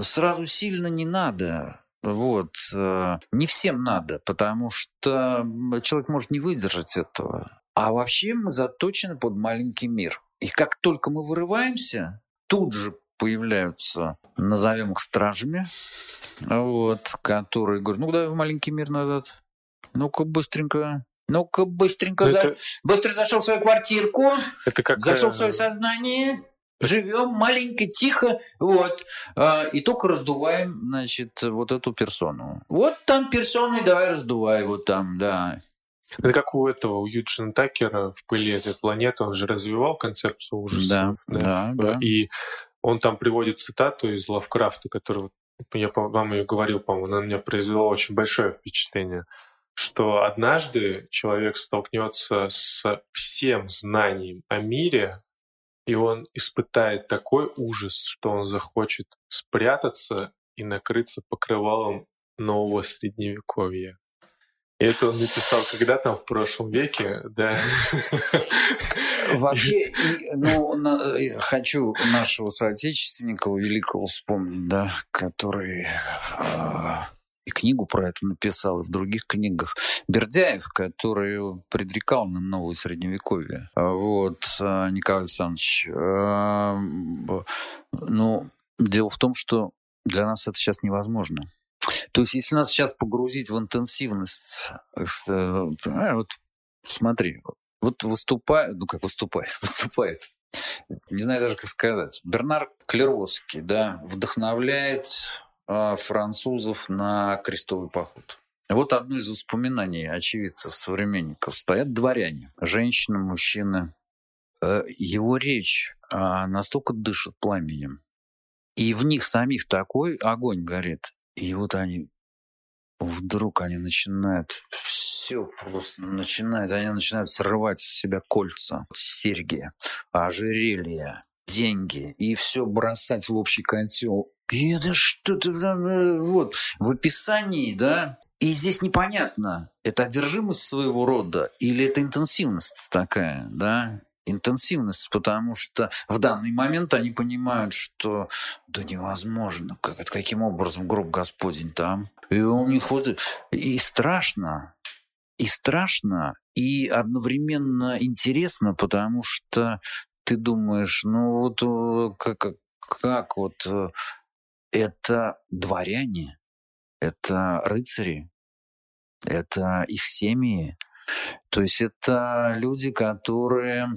[SPEAKER 2] сразу сильно не надо. Вот. Э, не всем надо, потому что человек может не выдержать этого. А вообще мы заточены под маленький мир. И как только мы вырываемся, тут же появляются, назовем их стражами, вот, которые говорят, ну давай в маленький мир назад, ну-ка быстренько, ну-ка быстренько, это... за... быстро зашел в свою квартирку, это как... зашел в свое сознание, живем маленько, тихо, вот, а, и только раздуваем, значит, вот эту персону. Вот там персоны, давай раздувай, вот там, да.
[SPEAKER 1] Это как у этого, у Юджина Такера в «Пыли этой планеты», он же развивал концепцию ужаса.
[SPEAKER 2] Да, да, да.
[SPEAKER 1] И он там приводит цитату из Лавкрафта, которую я вам ее говорил, по-моему, она на меня произвела очень большое впечатление, что однажды человек столкнется с всем знанием о мире, и он испытает такой ужас, что он захочет спрятаться и накрыться покрывалом нового средневековья. И это он написал когда там в прошлом веке, да.
[SPEAKER 2] Вообще, ну, э, хочу нашего соотечественника великого вспомнить, да, который э, и книгу про это написал, и в других книгах. Бердяев, который предрекал нам новое средневековье. Вот, а, Николай Александрович. Э, ну, дело в том, что для нас это сейчас невозможно. То есть, если нас сейчас погрузить в интенсивность, э, вот смотри, вот выступает, ну как выступает, выступает, не знаю даже, как сказать, Бернар Клеровский, да, вдохновляет а, французов на крестовый поход. Вот одно из воспоминаний очевидцев, современников. Стоят дворяне, женщины, мужчины. Э, его речь а, настолько дышит пламенем. И в них самих такой огонь горит. И вот они вдруг они начинают все просто начинают, они начинают срывать с себя кольца, серьги, ожерелья, деньги и все бросать в общий котел. И это что-то э, вот в описании, да, и здесь непонятно, это одержимость своего рода или это интенсивность такая, да? Интенсивность, потому что в данный момент они понимают, что да невозможно, как, каким образом гроб Господень там. И у них вот и страшно, и страшно, и одновременно интересно, потому что ты думаешь, ну вот как, как вот э, это дворяне, это рыцари, это их семьи. То есть это люди, которые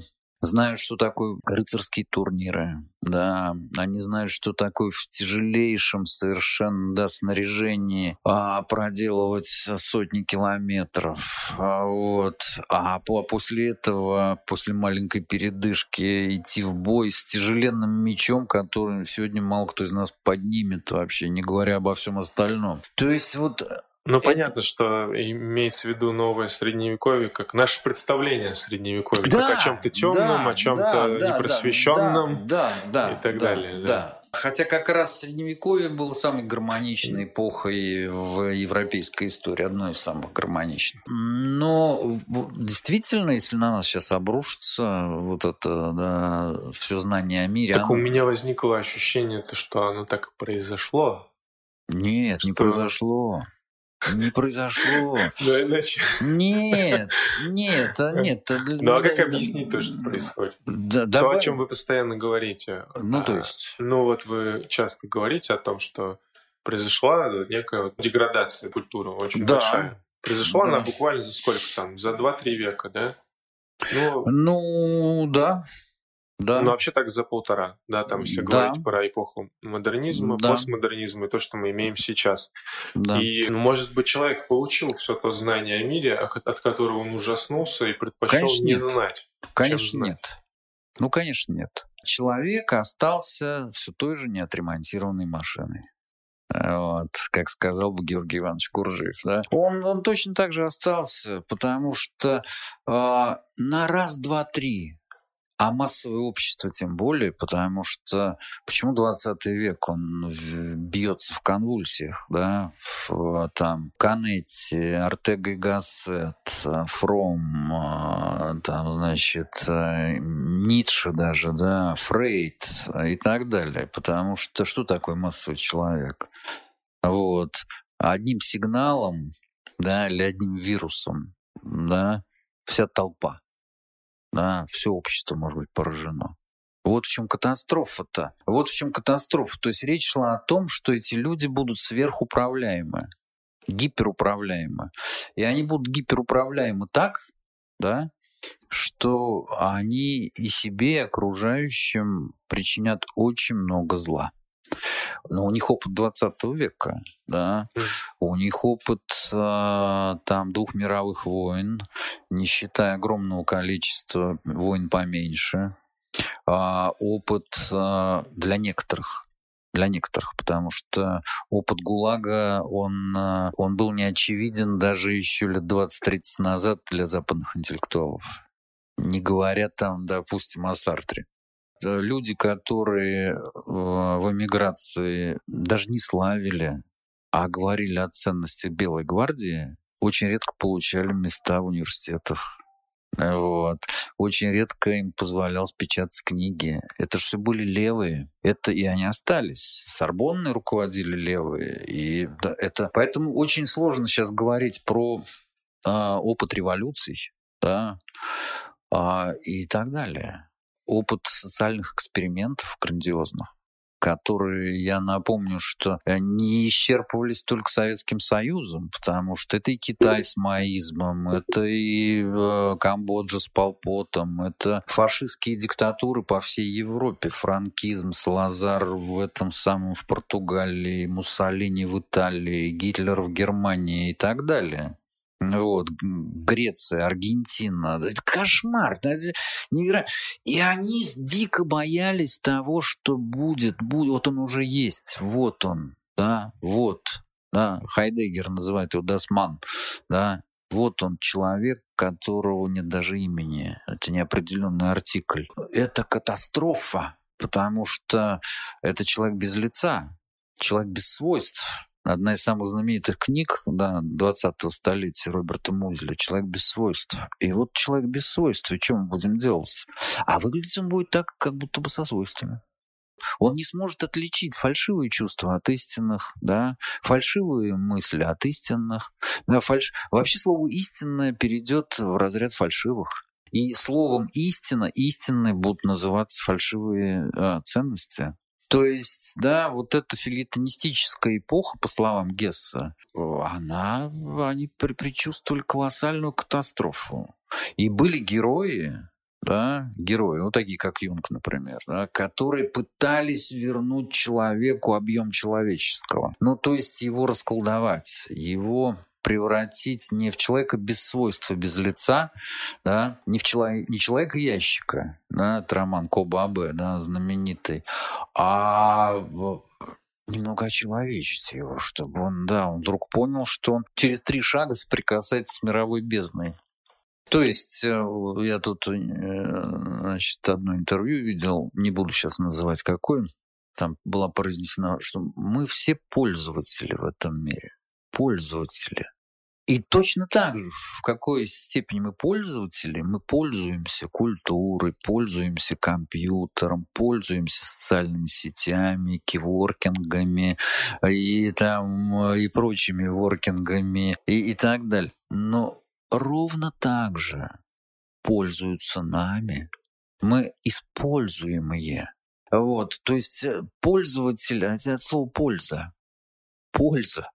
[SPEAKER 2] знают, что такое рыцарские турниры, да, они знают, что такое в тяжелейшем совершенно, да, снаряжении а, проделывать сотни километров, а, вот, а после этого, после маленькой передышки идти в бой с тяжеленным мечом, который сегодня мало кто из нас поднимет вообще, не говоря обо всем остальном. То есть вот
[SPEAKER 1] ну, это... понятно, что имеется в виду новое средневековье, как наше представление о средневековье, да, как о чем-то темном, да, о чем-то да, непросвещенном
[SPEAKER 2] да, да,
[SPEAKER 1] и так
[SPEAKER 2] да,
[SPEAKER 1] далее.
[SPEAKER 2] Да. да. Хотя как раз Средневековье было самой гармоничной эпохой в европейской истории, одной из самых гармоничных. Но действительно, если на нас сейчас обрушится вот это да, все знание о мире...
[SPEAKER 1] Так оно... у меня возникло ощущение, то, что оно так и произошло.
[SPEAKER 2] Нет, что... не произошло. Не произошло.
[SPEAKER 1] Ну, иначе...
[SPEAKER 2] Нет, нет, а нет.
[SPEAKER 1] Ну, а как объяснить то, что происходит? Да, то, о чем вы постоянно говорите.
[SPEAKER 2] Ну, то а, есть...
[SPEAKER 1] Ну, вот вы часто говорите о том, что произошла некая деградация культуры очень да. большая. Произошла да. она буквально за сколько там? За 2-3 века, да?
[SPEAKER 2] Ну, ну да. Да.
[SPEAKER 1] Ну, вообще так за полтора, да, там если да. говорить про эпоху модернизма, да. постмодернизма и то, что мы имеем сейчас. Да. И, ну, может быть, человек получил все то знание о мире, от которого он ужаснулся и предпочел конечно, не нет. знать.
[SPEAKER 2] Конечно, знать. нет. Ну, конечно, нет. Человек остался все той же неотремонтированной машиной. Вот, как сказал бы Георгий Иванович Куржиев, да. Он, он точно так же остался, потому что э, на раз, два, три а массовое общество тем более, потому что почему 20 век он бьется в конвульсиях, да, в, там Канетти, Артега и Гассет, Фром, а, там, значит, э, Ницше даже, да, Фрейд и так далее, потому что что такое массовый человек? Вот. Одним сигналом, да, или одним вирусом, да, вся толпа да, все общество может быть поражено. Вот в чем катастрофа-то. Вот в чем катастрофа. То есть речь шла о том, что эти люди будут сверхуправляемы, гиперуправляемы. И они будут гиперуправляемы так, да, что они и себе, и окружающим причинят очень много зла. Но у них опыт 20 века, да, у них опыт э, там двух мировых войн, не считая огромного количества войн поменьше, э, опыт э, для некоторых для некоторых, потому что опыт ГУЛАГа, он, он был неочевиден даже еще лет 20-30 назад для западных интеллектуалов. Не говоря там, допустим, о Сартре. Э, люди, которые э, в эмиграции даже не славили, а говорили о ценности Белой гвардии, очень редко получали места в университетах. Вот. Очень редко им позволял печатать книги. Это же все были левые. Это и они остались. Сорбонны руководили левые. И это... Поэтому очень сложно сейчас говорить про а, опыт революций да, а, и так далее опыт социальных экспериментов грандиозных, которые, я напомню, что не исчерпывались только Советским Союзом, потому что это и Китай с маизмом, это и э, Камбоджа с Полпотом, это фашистские диктатуры по всей Европе, франкизм, Салазар в этом самом в Португалии, Муссолини в Италии, Гитлер в Германии и так далее. Вот, Греция, Аргентина. Это кошмар. Это невероятно. И они дико боялись того, что будет, будет. Вот он уже есть. Вот он. Да, вот. Да, Хайдеггер называет его das Man. Да, вот он человек, которого нет даже имени. Это неопределенный артикль. Это катастрофа, потому что это человек без лица, человек без свойств. Одна из самых знаменитых книг да, 20-го столетия Роберта Музиля «Человек без свойств». И вот человек без свойств, и что мы будем делать? А выглядеть он будет так, как будто бы со свойствами. Он не сможет отличить фальшивые чувства от истинных, да, фальшивые мысли от истинных. Да, фальш... Вообще слово «истинное» перейдет в разряд фальшивых. И словом «истина» истинной будут называться фальшивые э, ценности. То есть, да, вот эта филитонистическая эпоха, по словам Гесса, она, они предчувствовали колоссальную катастрофу. И были герои, да, герои, вот такие как Юнг, например, да, которые пытались вернуть человеку объем человеческого. Ну, то есть его расколдовать, его превратить не в человека без свойства, без лица, да, не в человек, не человека ящика, да, это роман Кобабе, да, знаменитый, а немного очеловечить его, чтобы он, да, он вдруг понял, что он через три шага соприкасается с мировой бездной. То есть э, я тут э, значит, одно интервью видел, не буду сейчас называть какое, там была произнесена, что мы все пользователи в этом мире. Пользователи. И точно так же, в какой степени мы пользователи, мы пользуемся культурой, пользуемся компьютером, пользуемся социальными сетями, киворкингами и, там, и прочими воркингами и, и так далее. Но ровно так же пользуются нами. Мы используемые. Вот, то есть э, пользователь, от слова польза. Польза.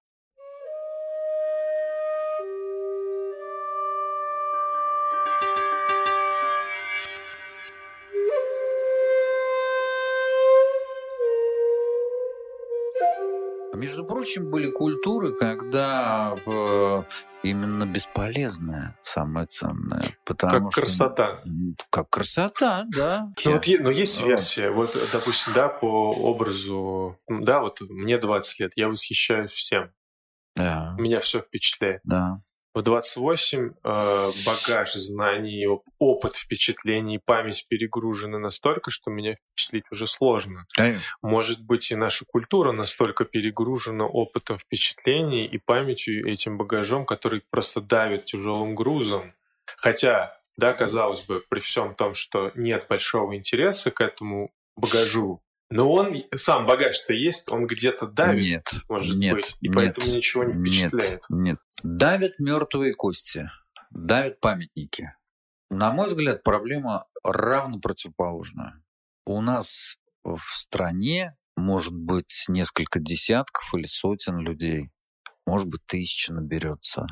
[SPEAKER 2] Между прочим, были культуры, когда э, именно бесполезная самое ценное.
[SPEAKER 1] Потому как что, красота.
[SPEAKER 2] Как красота, да.
[SPEAKER 1] Ну, вот, но есть версия, вот, допустим, да, по образу, да, вот мне 20 лет, я восхищаюсь всем. Да. Меня все впечатляет.
[SPEAKER 2] Да
[SPEAKER 1] в 28 э, багаж знаний, опыт впечатлений, память перегружены настолько, что меня впечатлить уже сложно. Конечно. Может быть, и наша культура настолько перегружена опытом впечатлений и памятью этим багажом, который просто давит тяжелым грузом. Хотя, да, казалось бы, при всем том, что нет большого интереса к этому багажу, но он сам багаж-то есть, он где-то давит, нет, может нет, быть, и нет, поэтому ничего не впечатляет.
[SPEAKER 2] Нет, нет. Давят мертвые кости, давят памятники. На мой взгляд, проблема равно противоположная. У нас в стране может быть несколько десятков или сотен людей, может быть, тысяча наберется.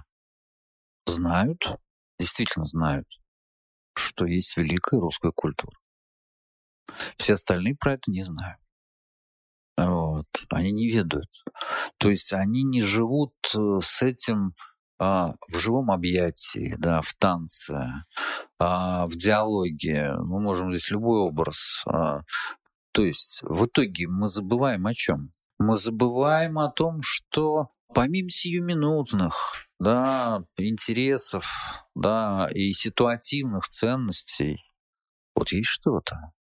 [SPEAKER 2] Знают, действительно знают, что есть великая русская культура. Все остальные про это не знают. Вот. Они не ведают. То есть они не живут э, с этим а, в живом объятии, да, в танце, а, в диалоге. Мы можем здесь любой образ. А, то есть в итоге мы забываем о чем? Мы забываем о том, что помимо сиюминутных да, интересов да, и ситуативных ценностей, вот есть что-то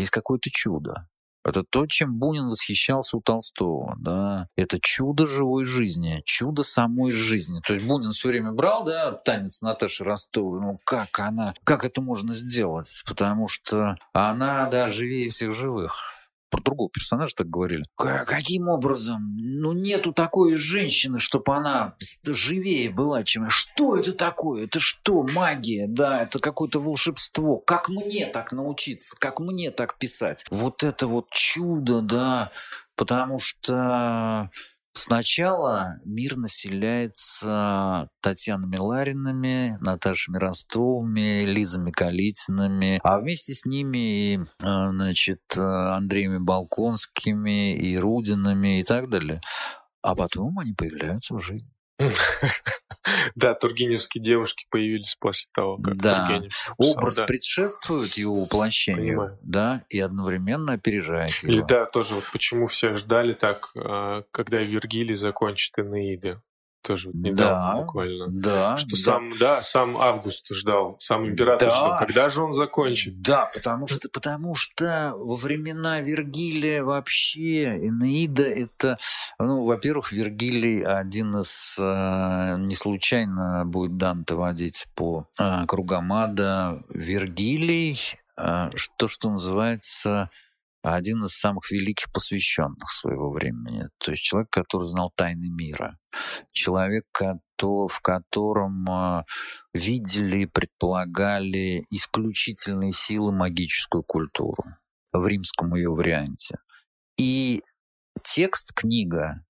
[SPEAKER 2] есть какое-то чудо. Это то, чем Бунин восхищался у Толстого, да. Это чудо живой жизни, чудо самой жизни. То есть Бунин все время брал, да, танец Наташи Ростовой. Ну как она, как это можно сделать? Потому что она, да, живее всех живых. Про другого персонажа так говорили. Каким образом? Ну, нету такой женщины, чтобы она живее была, чем... Что это такое? Это что? Магия? Да, это какое-то волшебство. Как мне так научиться? Как мне так писать? Вот это вот чудо, да, потому что Сначала мир населяется Татьянами Ларинами, Наташами Ростовыми, Лизами Калитинами, а вместе с ними и, значит, Андреями Балконскими, и Рудинами и так далее. А потом они появляются в жизни.
[SPEAKER 1] Да, тургеневские девушки появились после того, как
[SPEAKER 2] да. Тургенев Образ да. предшествует его воплощению, Понимаю. да, и одновременно опережает его.
[SPEAKER 1] Или да, тоже вот почему все ждали так, а, когда Вергилий закончит Энеиды. Тоже недавно да, буквально. Да. Что да. сам, да, сам Август ждал, сам император да. ждал. Когда же он закончит?
[SPEAKER 2] Да, потому что, потому что во времена Вергилия вообще Энеида это, ну, во-первых, Вергилий один из, э, не случайно будет Данте водить по э, кругам ада. Вергилий, э, то, что называется один из самых великих посвященных своего времени. То есть человек, который знал тайны мира. Человек, в котором а, видели, предполагали исключительные силы магическую культуру в римском ее варианте. И текст, книга,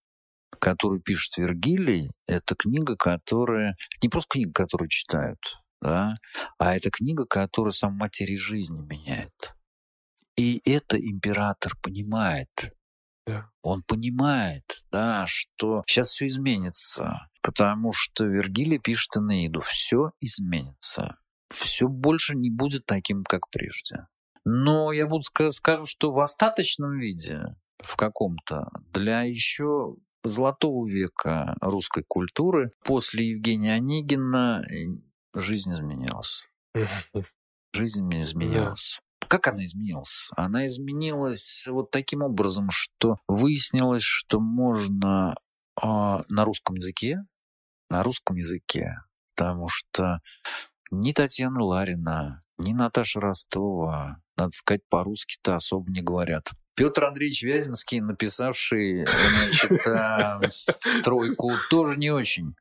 [SPEAKER 2] которую пишет Вергилий, это книга, которая... Не просто книга, которую читают, да, а это книга, которая сам матери жизни меняет. И это император понимает. Да. Он понимает, да, что сейчас все изменится, потому что Вергилий пишет Энеиду, все изменится, все больше не будет таким, как прежде. Но я буду скажу, что в остаточном виде, в каком-то, для еще золотого века русской культуры, после Евгения Онегина жизнь изменилась. Жизнь изменилась. Как она изменилась? Она изменилась вот таким образом, что выяснилось, что можно э, на русском языке, на русском языке, потому что ни Татьяна Ларина, ни Наташа Ростова, надо сказать, по-русски-то особо не говорят. Петр Андреевич Вяземский, написавший значит, э, тройку, тоже не очень.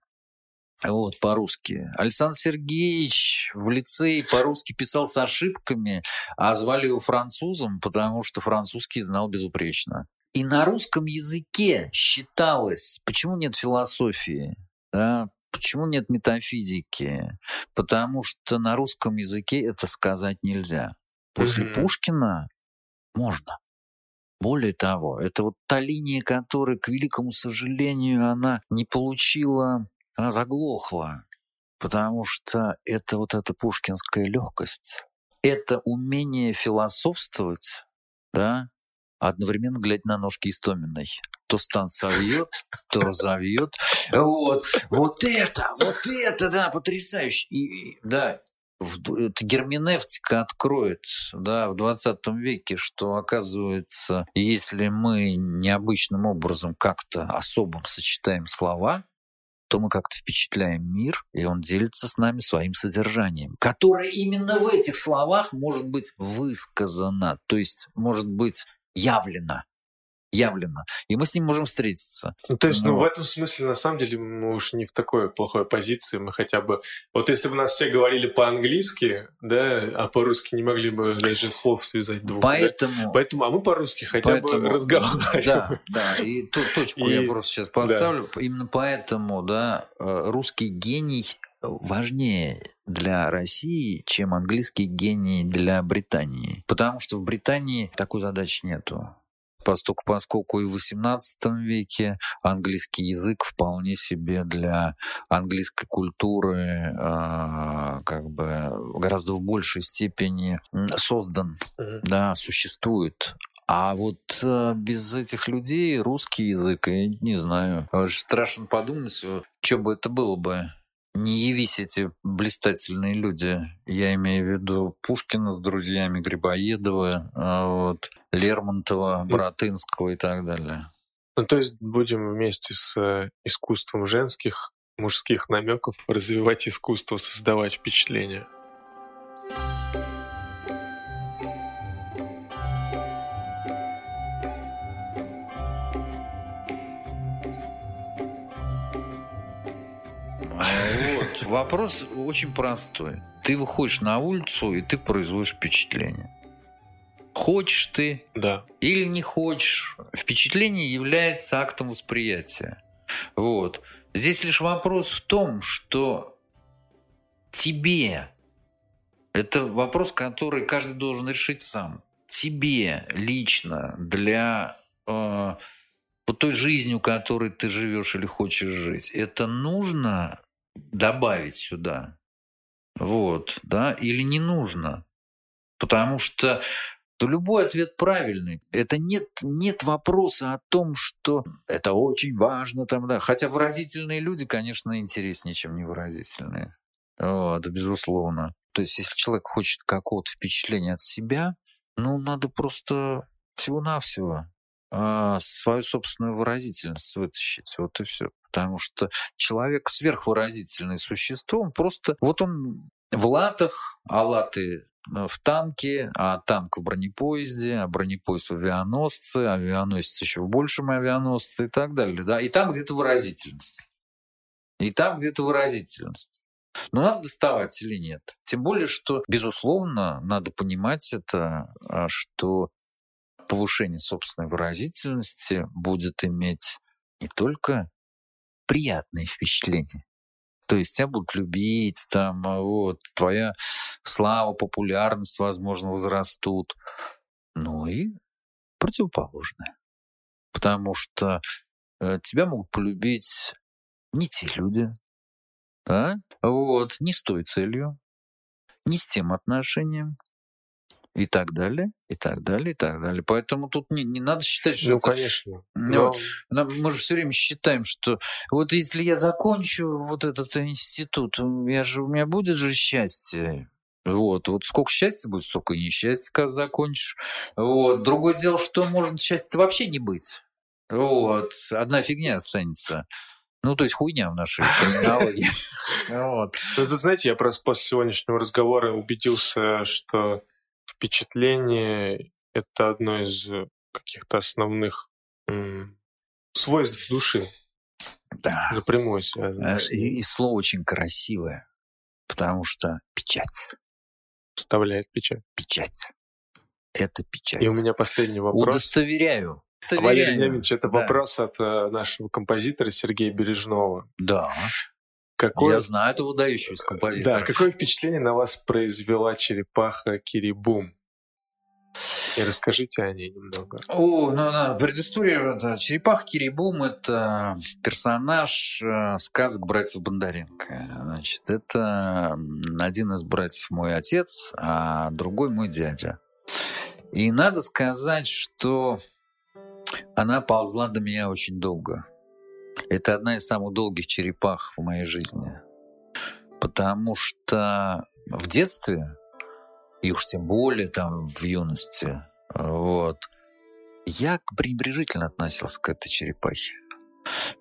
[SPEAKER 2] Вот, по-русски. Александр Сергеевич в лицее по-русски писал с ошибками, а звали его французом, потому что французский знал безупречно. И на русском языке считалось, почему нет философии, да, почему нет метафизики, потому что на русском языке это сказать нельзя. После mm-hmm. Пушкина можно. Более того, это вот та линия, которая, к великому сожалению, она не получила она заглохла, потому что это вот эта пушкинская легкость, это умение философствовать, да, одновременно глядя на ножки Истоминой. То стан совьет, то разовьет. Вот, вот это, вот это, да, потрясающе. И, да, это герменевтика откроет да, в 20 веке, что оказывается, если мы необычным образом как-то особым сочетаем слова, то мы как-то впечатляем мир, и он делится с нами своим содержанием, которое именно в этих словах может быть высказано, то есть может быть явлено явлено. И мы с ним можем встретиться.
[SPEAKER 1] Ну, то есть, Но... ну, в этом смысле, на самом деле, мы уж не в такой плохой позиции. Мы хотя бы... Вот если бы нас все говорили по-английски, да, а по-русски не могли бы даже слов связать двух.
[SPEAKER 2] Поэтому...
[SPEAKER 1] Да? Поэтому, а мы по-русски хотя поэтому... бы разговариваем.
[SPEAKER 2] Да, да. И ту точку и... я просто сейчас поставлю. Да. Именно поэтому, да, э, русский гений важнее для России, чем английский гений для Британии. Потому что в Британии такой задачи нету поскольку, поскольку и в XVIII веке английский язык вполне себе для английской культуры э, как бы гораздо в большей степени создан, mm-hmm. да, существует. А вот э, без этих людей русский язык, я не знаю, страшно подумать, что бы это было бы не явись эти блистательные люди. Я имею в виду Пушкина с друзьями, Грибоедова, а вот, Лермонтова, Братынского и так далее.
[SPEAKER 1] Ну, то есть будем вместе с э, искусством женских, мужских намеков развивать искусство, создавать впечатление.
[SPEAKER 2] Вопрос очень простой. Ты выходишь на улицу, и ты производишь впечатление. Хочешь ты
[SPEAKER 1] Да.
[SPEAKER 2] или не хочешь, впечатление является актом восприятия. Вот. Здесь лишь вопрос в том, что тебе, это вопрос, который каждый должен решить сам, тебе лично для э, вот той жизнью, которой ты живешь или хочешь жить, это нужно добавить сюда. Вот, да, или не нужно. Потому что то любой ответ правильный. Это нет, нет вопроса о том, что это очень важно. Там, да. Хотя выразительные люди, конечно, интереснее, чем невыразительные. Вот, безусловно. То есть, если человек хочет какого-то впечатления от себя, ну, надо просто всего-навсего свою собственную выразительность вытащить. Вот и все. Потому что человек сверхвыразительное существо, он просто... Вот он в латах, а латы Э, в танке, а танк в бронепоезде, а бронепоезд в авианосце, авианосец еще в большем авианосце и так далее. Да? И там где-то выразительность. И там где-то выразительность. Но надо доставать или нет. Тем более, что, безусловно, надо понимать это, а, что повышение собственной выразительности будет иметь не только приятные впечатления, то есть тебя будут любить, там, а, вот, твоя слава, популярность, возможно, возрастут. Ну и противоположное. Потому что э, тебя могут полюбить не те люди, да? вот, не с той целью, не с тем отношением, и так далее, и так далее, и так далее. Поэтому тут не, не надо считать, что...
[SPEAKER 1] Ну,
[SPEAKER 2] это...
[SPEAKER 1] конечно.
[SPEAKER 2] Но... Но... Мы же все время считаем, что вот если я закончу вот этот институт, я же, у меня будет же счастье. Вот, вот сколько счастья будет, столько и несчастья, когда закончишь. Вот. Другое дело, что может счастья вообще не быть. Вот. Одна фигня останется. Ну, то есть хуйня в нашей терминологии.
[SPEAKER 1] Вот. Ну, тут, знаете, я просто после сегодняшнего разговора убедился, что впечатление — это одно из каких-то основных свойств души.
[SPEAKER 2] Да.
[SPEAKER 1] Напрямую связано.
[SPEAKER 2] Э, и, и слово очень красивое, потому что печать.
[SPEAKER 1] Вставляет печать.
[SPEAKER 2] Печать. Это печать.
[SPEAKER 1] И у меня последний вопрос.
[SPEAKER 2] Удостоверяю.
[SPEAKER 1] Удостоверяю. Валерий Леонидович, это да. вопрос от э, нашего композитора Сергея Бережного.
[SPEAKER 2] Да. Какое... Я знаю этого выдающегося композитора.
[SPEAKER 1] Да, какое впечатление на вас произвела черепаха Кирибум? И расскажите о ней немного.
[SPEAKER 2] О, ну, на предыстория. Да, черепаха Кирибум – это персонаж э, сказок братьев Бондаренко. Значит, это один из братьев мой отец, а другой мой дядя. И надо сказать, что она ползла до меня очень долго. Это одна из самых долгих черепах в моей жизни. Потому что в детстве, и уж тем более там в юности, вот, я пренебрежительно относился к этой черепахе.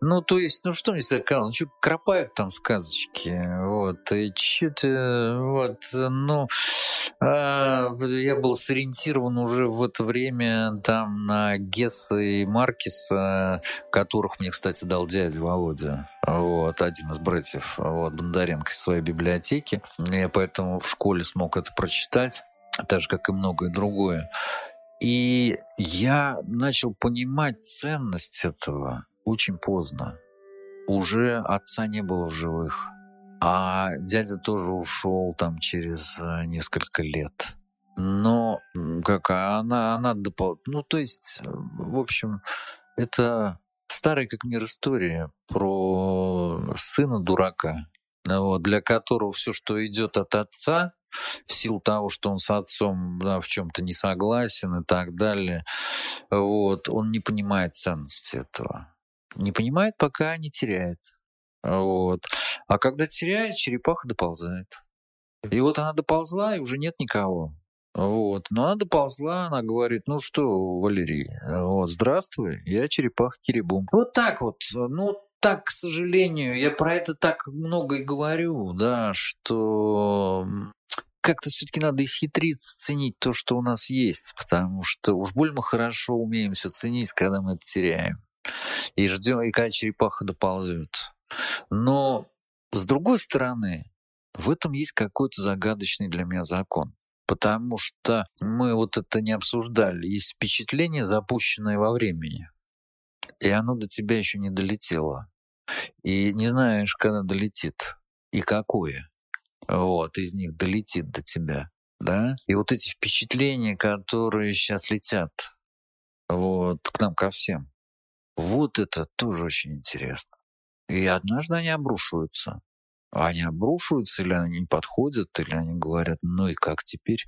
[SPEAKER 2] Ну, то есть, ну что мне сказал, ну что, кропают там сказочки, вот, и что-то, вот, ну, я был сориентирован уже в это время там на Гесса и Маркиса, которых мне, кстати, дал дядя Володя, вот, один из братьев, вот, Бондаренко из своей библиотеки, я поэтому в школе смог это прочитать, так же, как и многое другое. И я начал понимать ценность этого очень поздно. Уже отца не было в живых. А дядя тоже ушел там через э, несколько лет. Но как она, она допол... Ну, то есть, в общем, это старая как мир история про сына дурака, вот, для которого все, что идет от отца, в силу того, что он с отцом да, в чем-то не согласен и так далее, вот, он не понимает ценности этого. Не понимает, пока не теряет. Вот. А когда теряет, черепаха доползает. И вот она доползла, и уже нет никого. Вот. Но она доползла, она говорит, ну что, Валерий, вот, здравствуй, я черепаха Кирибум. Вот так вот, ну, так, к сожалению, я про это так много и говорю, да, что как-то все-таки надо исхитриться, ценить то, что у нас есть, потому что уж больно мы хорошо умеем все ценить, когда мы это теряем. И ждем, и когда черепаха доползет. Но С другой стороны, в этом есть какой-то загадочный для меня закон. Потому что мы вот это не обсуждали. Есть впечатление, запущенное во времени. И оно до тебя еще не долетело. И не знаешь, когда долетит. И какое. Вот, из них долетит до тебя. Да? И вот эти впечатления, которые сейчас летят вот, к нам, ко всем, вот это тоже очень интересно. И однажды они обрушиваются. Они обрушиваются, или они не подходят, или они говорят, ну и как теперь?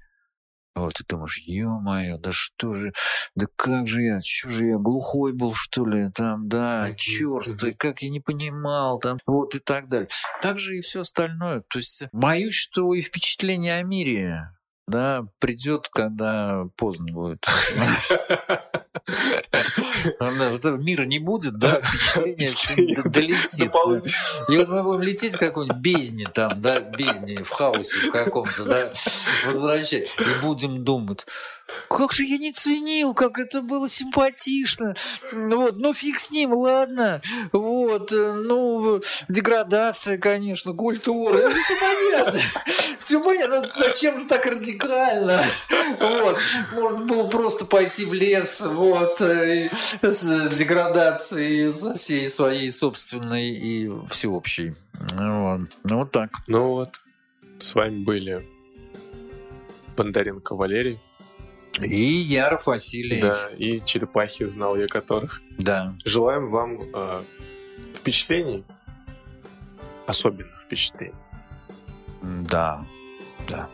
[SPEAKER 2] Вот ты думаешь, ё-моё, да что же, да как же я, что же я, глухой был, что ли, там, да, черствый, как я не понимал, там, вот и так далее. Так же и все остальное. То есть боюсь, что и впечатление о мире да, придет, когда поздно будет. Мира не будет, да, впечатление долетит. И вот мы будем лететь в какой-нибудь бездне там, да, бездне, в хаосе в каком-то, да, возвращать, и будем думать, как же я не ценил, как это было симпатично. Вот, ну фиг с ним, ладно. Вот, ну, деградация, конечно, культура. Все понятно. Все понятно. Зачем же так радикально? Вот. Можно было просто пойти в лес, вот, э, с деградацией со всей своей собственной и всеобщей. Вот. Ну, вот так.
[SPEAKER 1] Ну вот, с вами были Бондаренко Валерий.
[SPEAKER 2] И Яров Василий.
[SPEAKER 1] Да, и черепахи, знал я которых.
[SPEAKER 2] Да.
[SPEAKER 1] Желаем вам э, впечатлений, особенных впечатлений.
[SPEAKER 2] Да, да.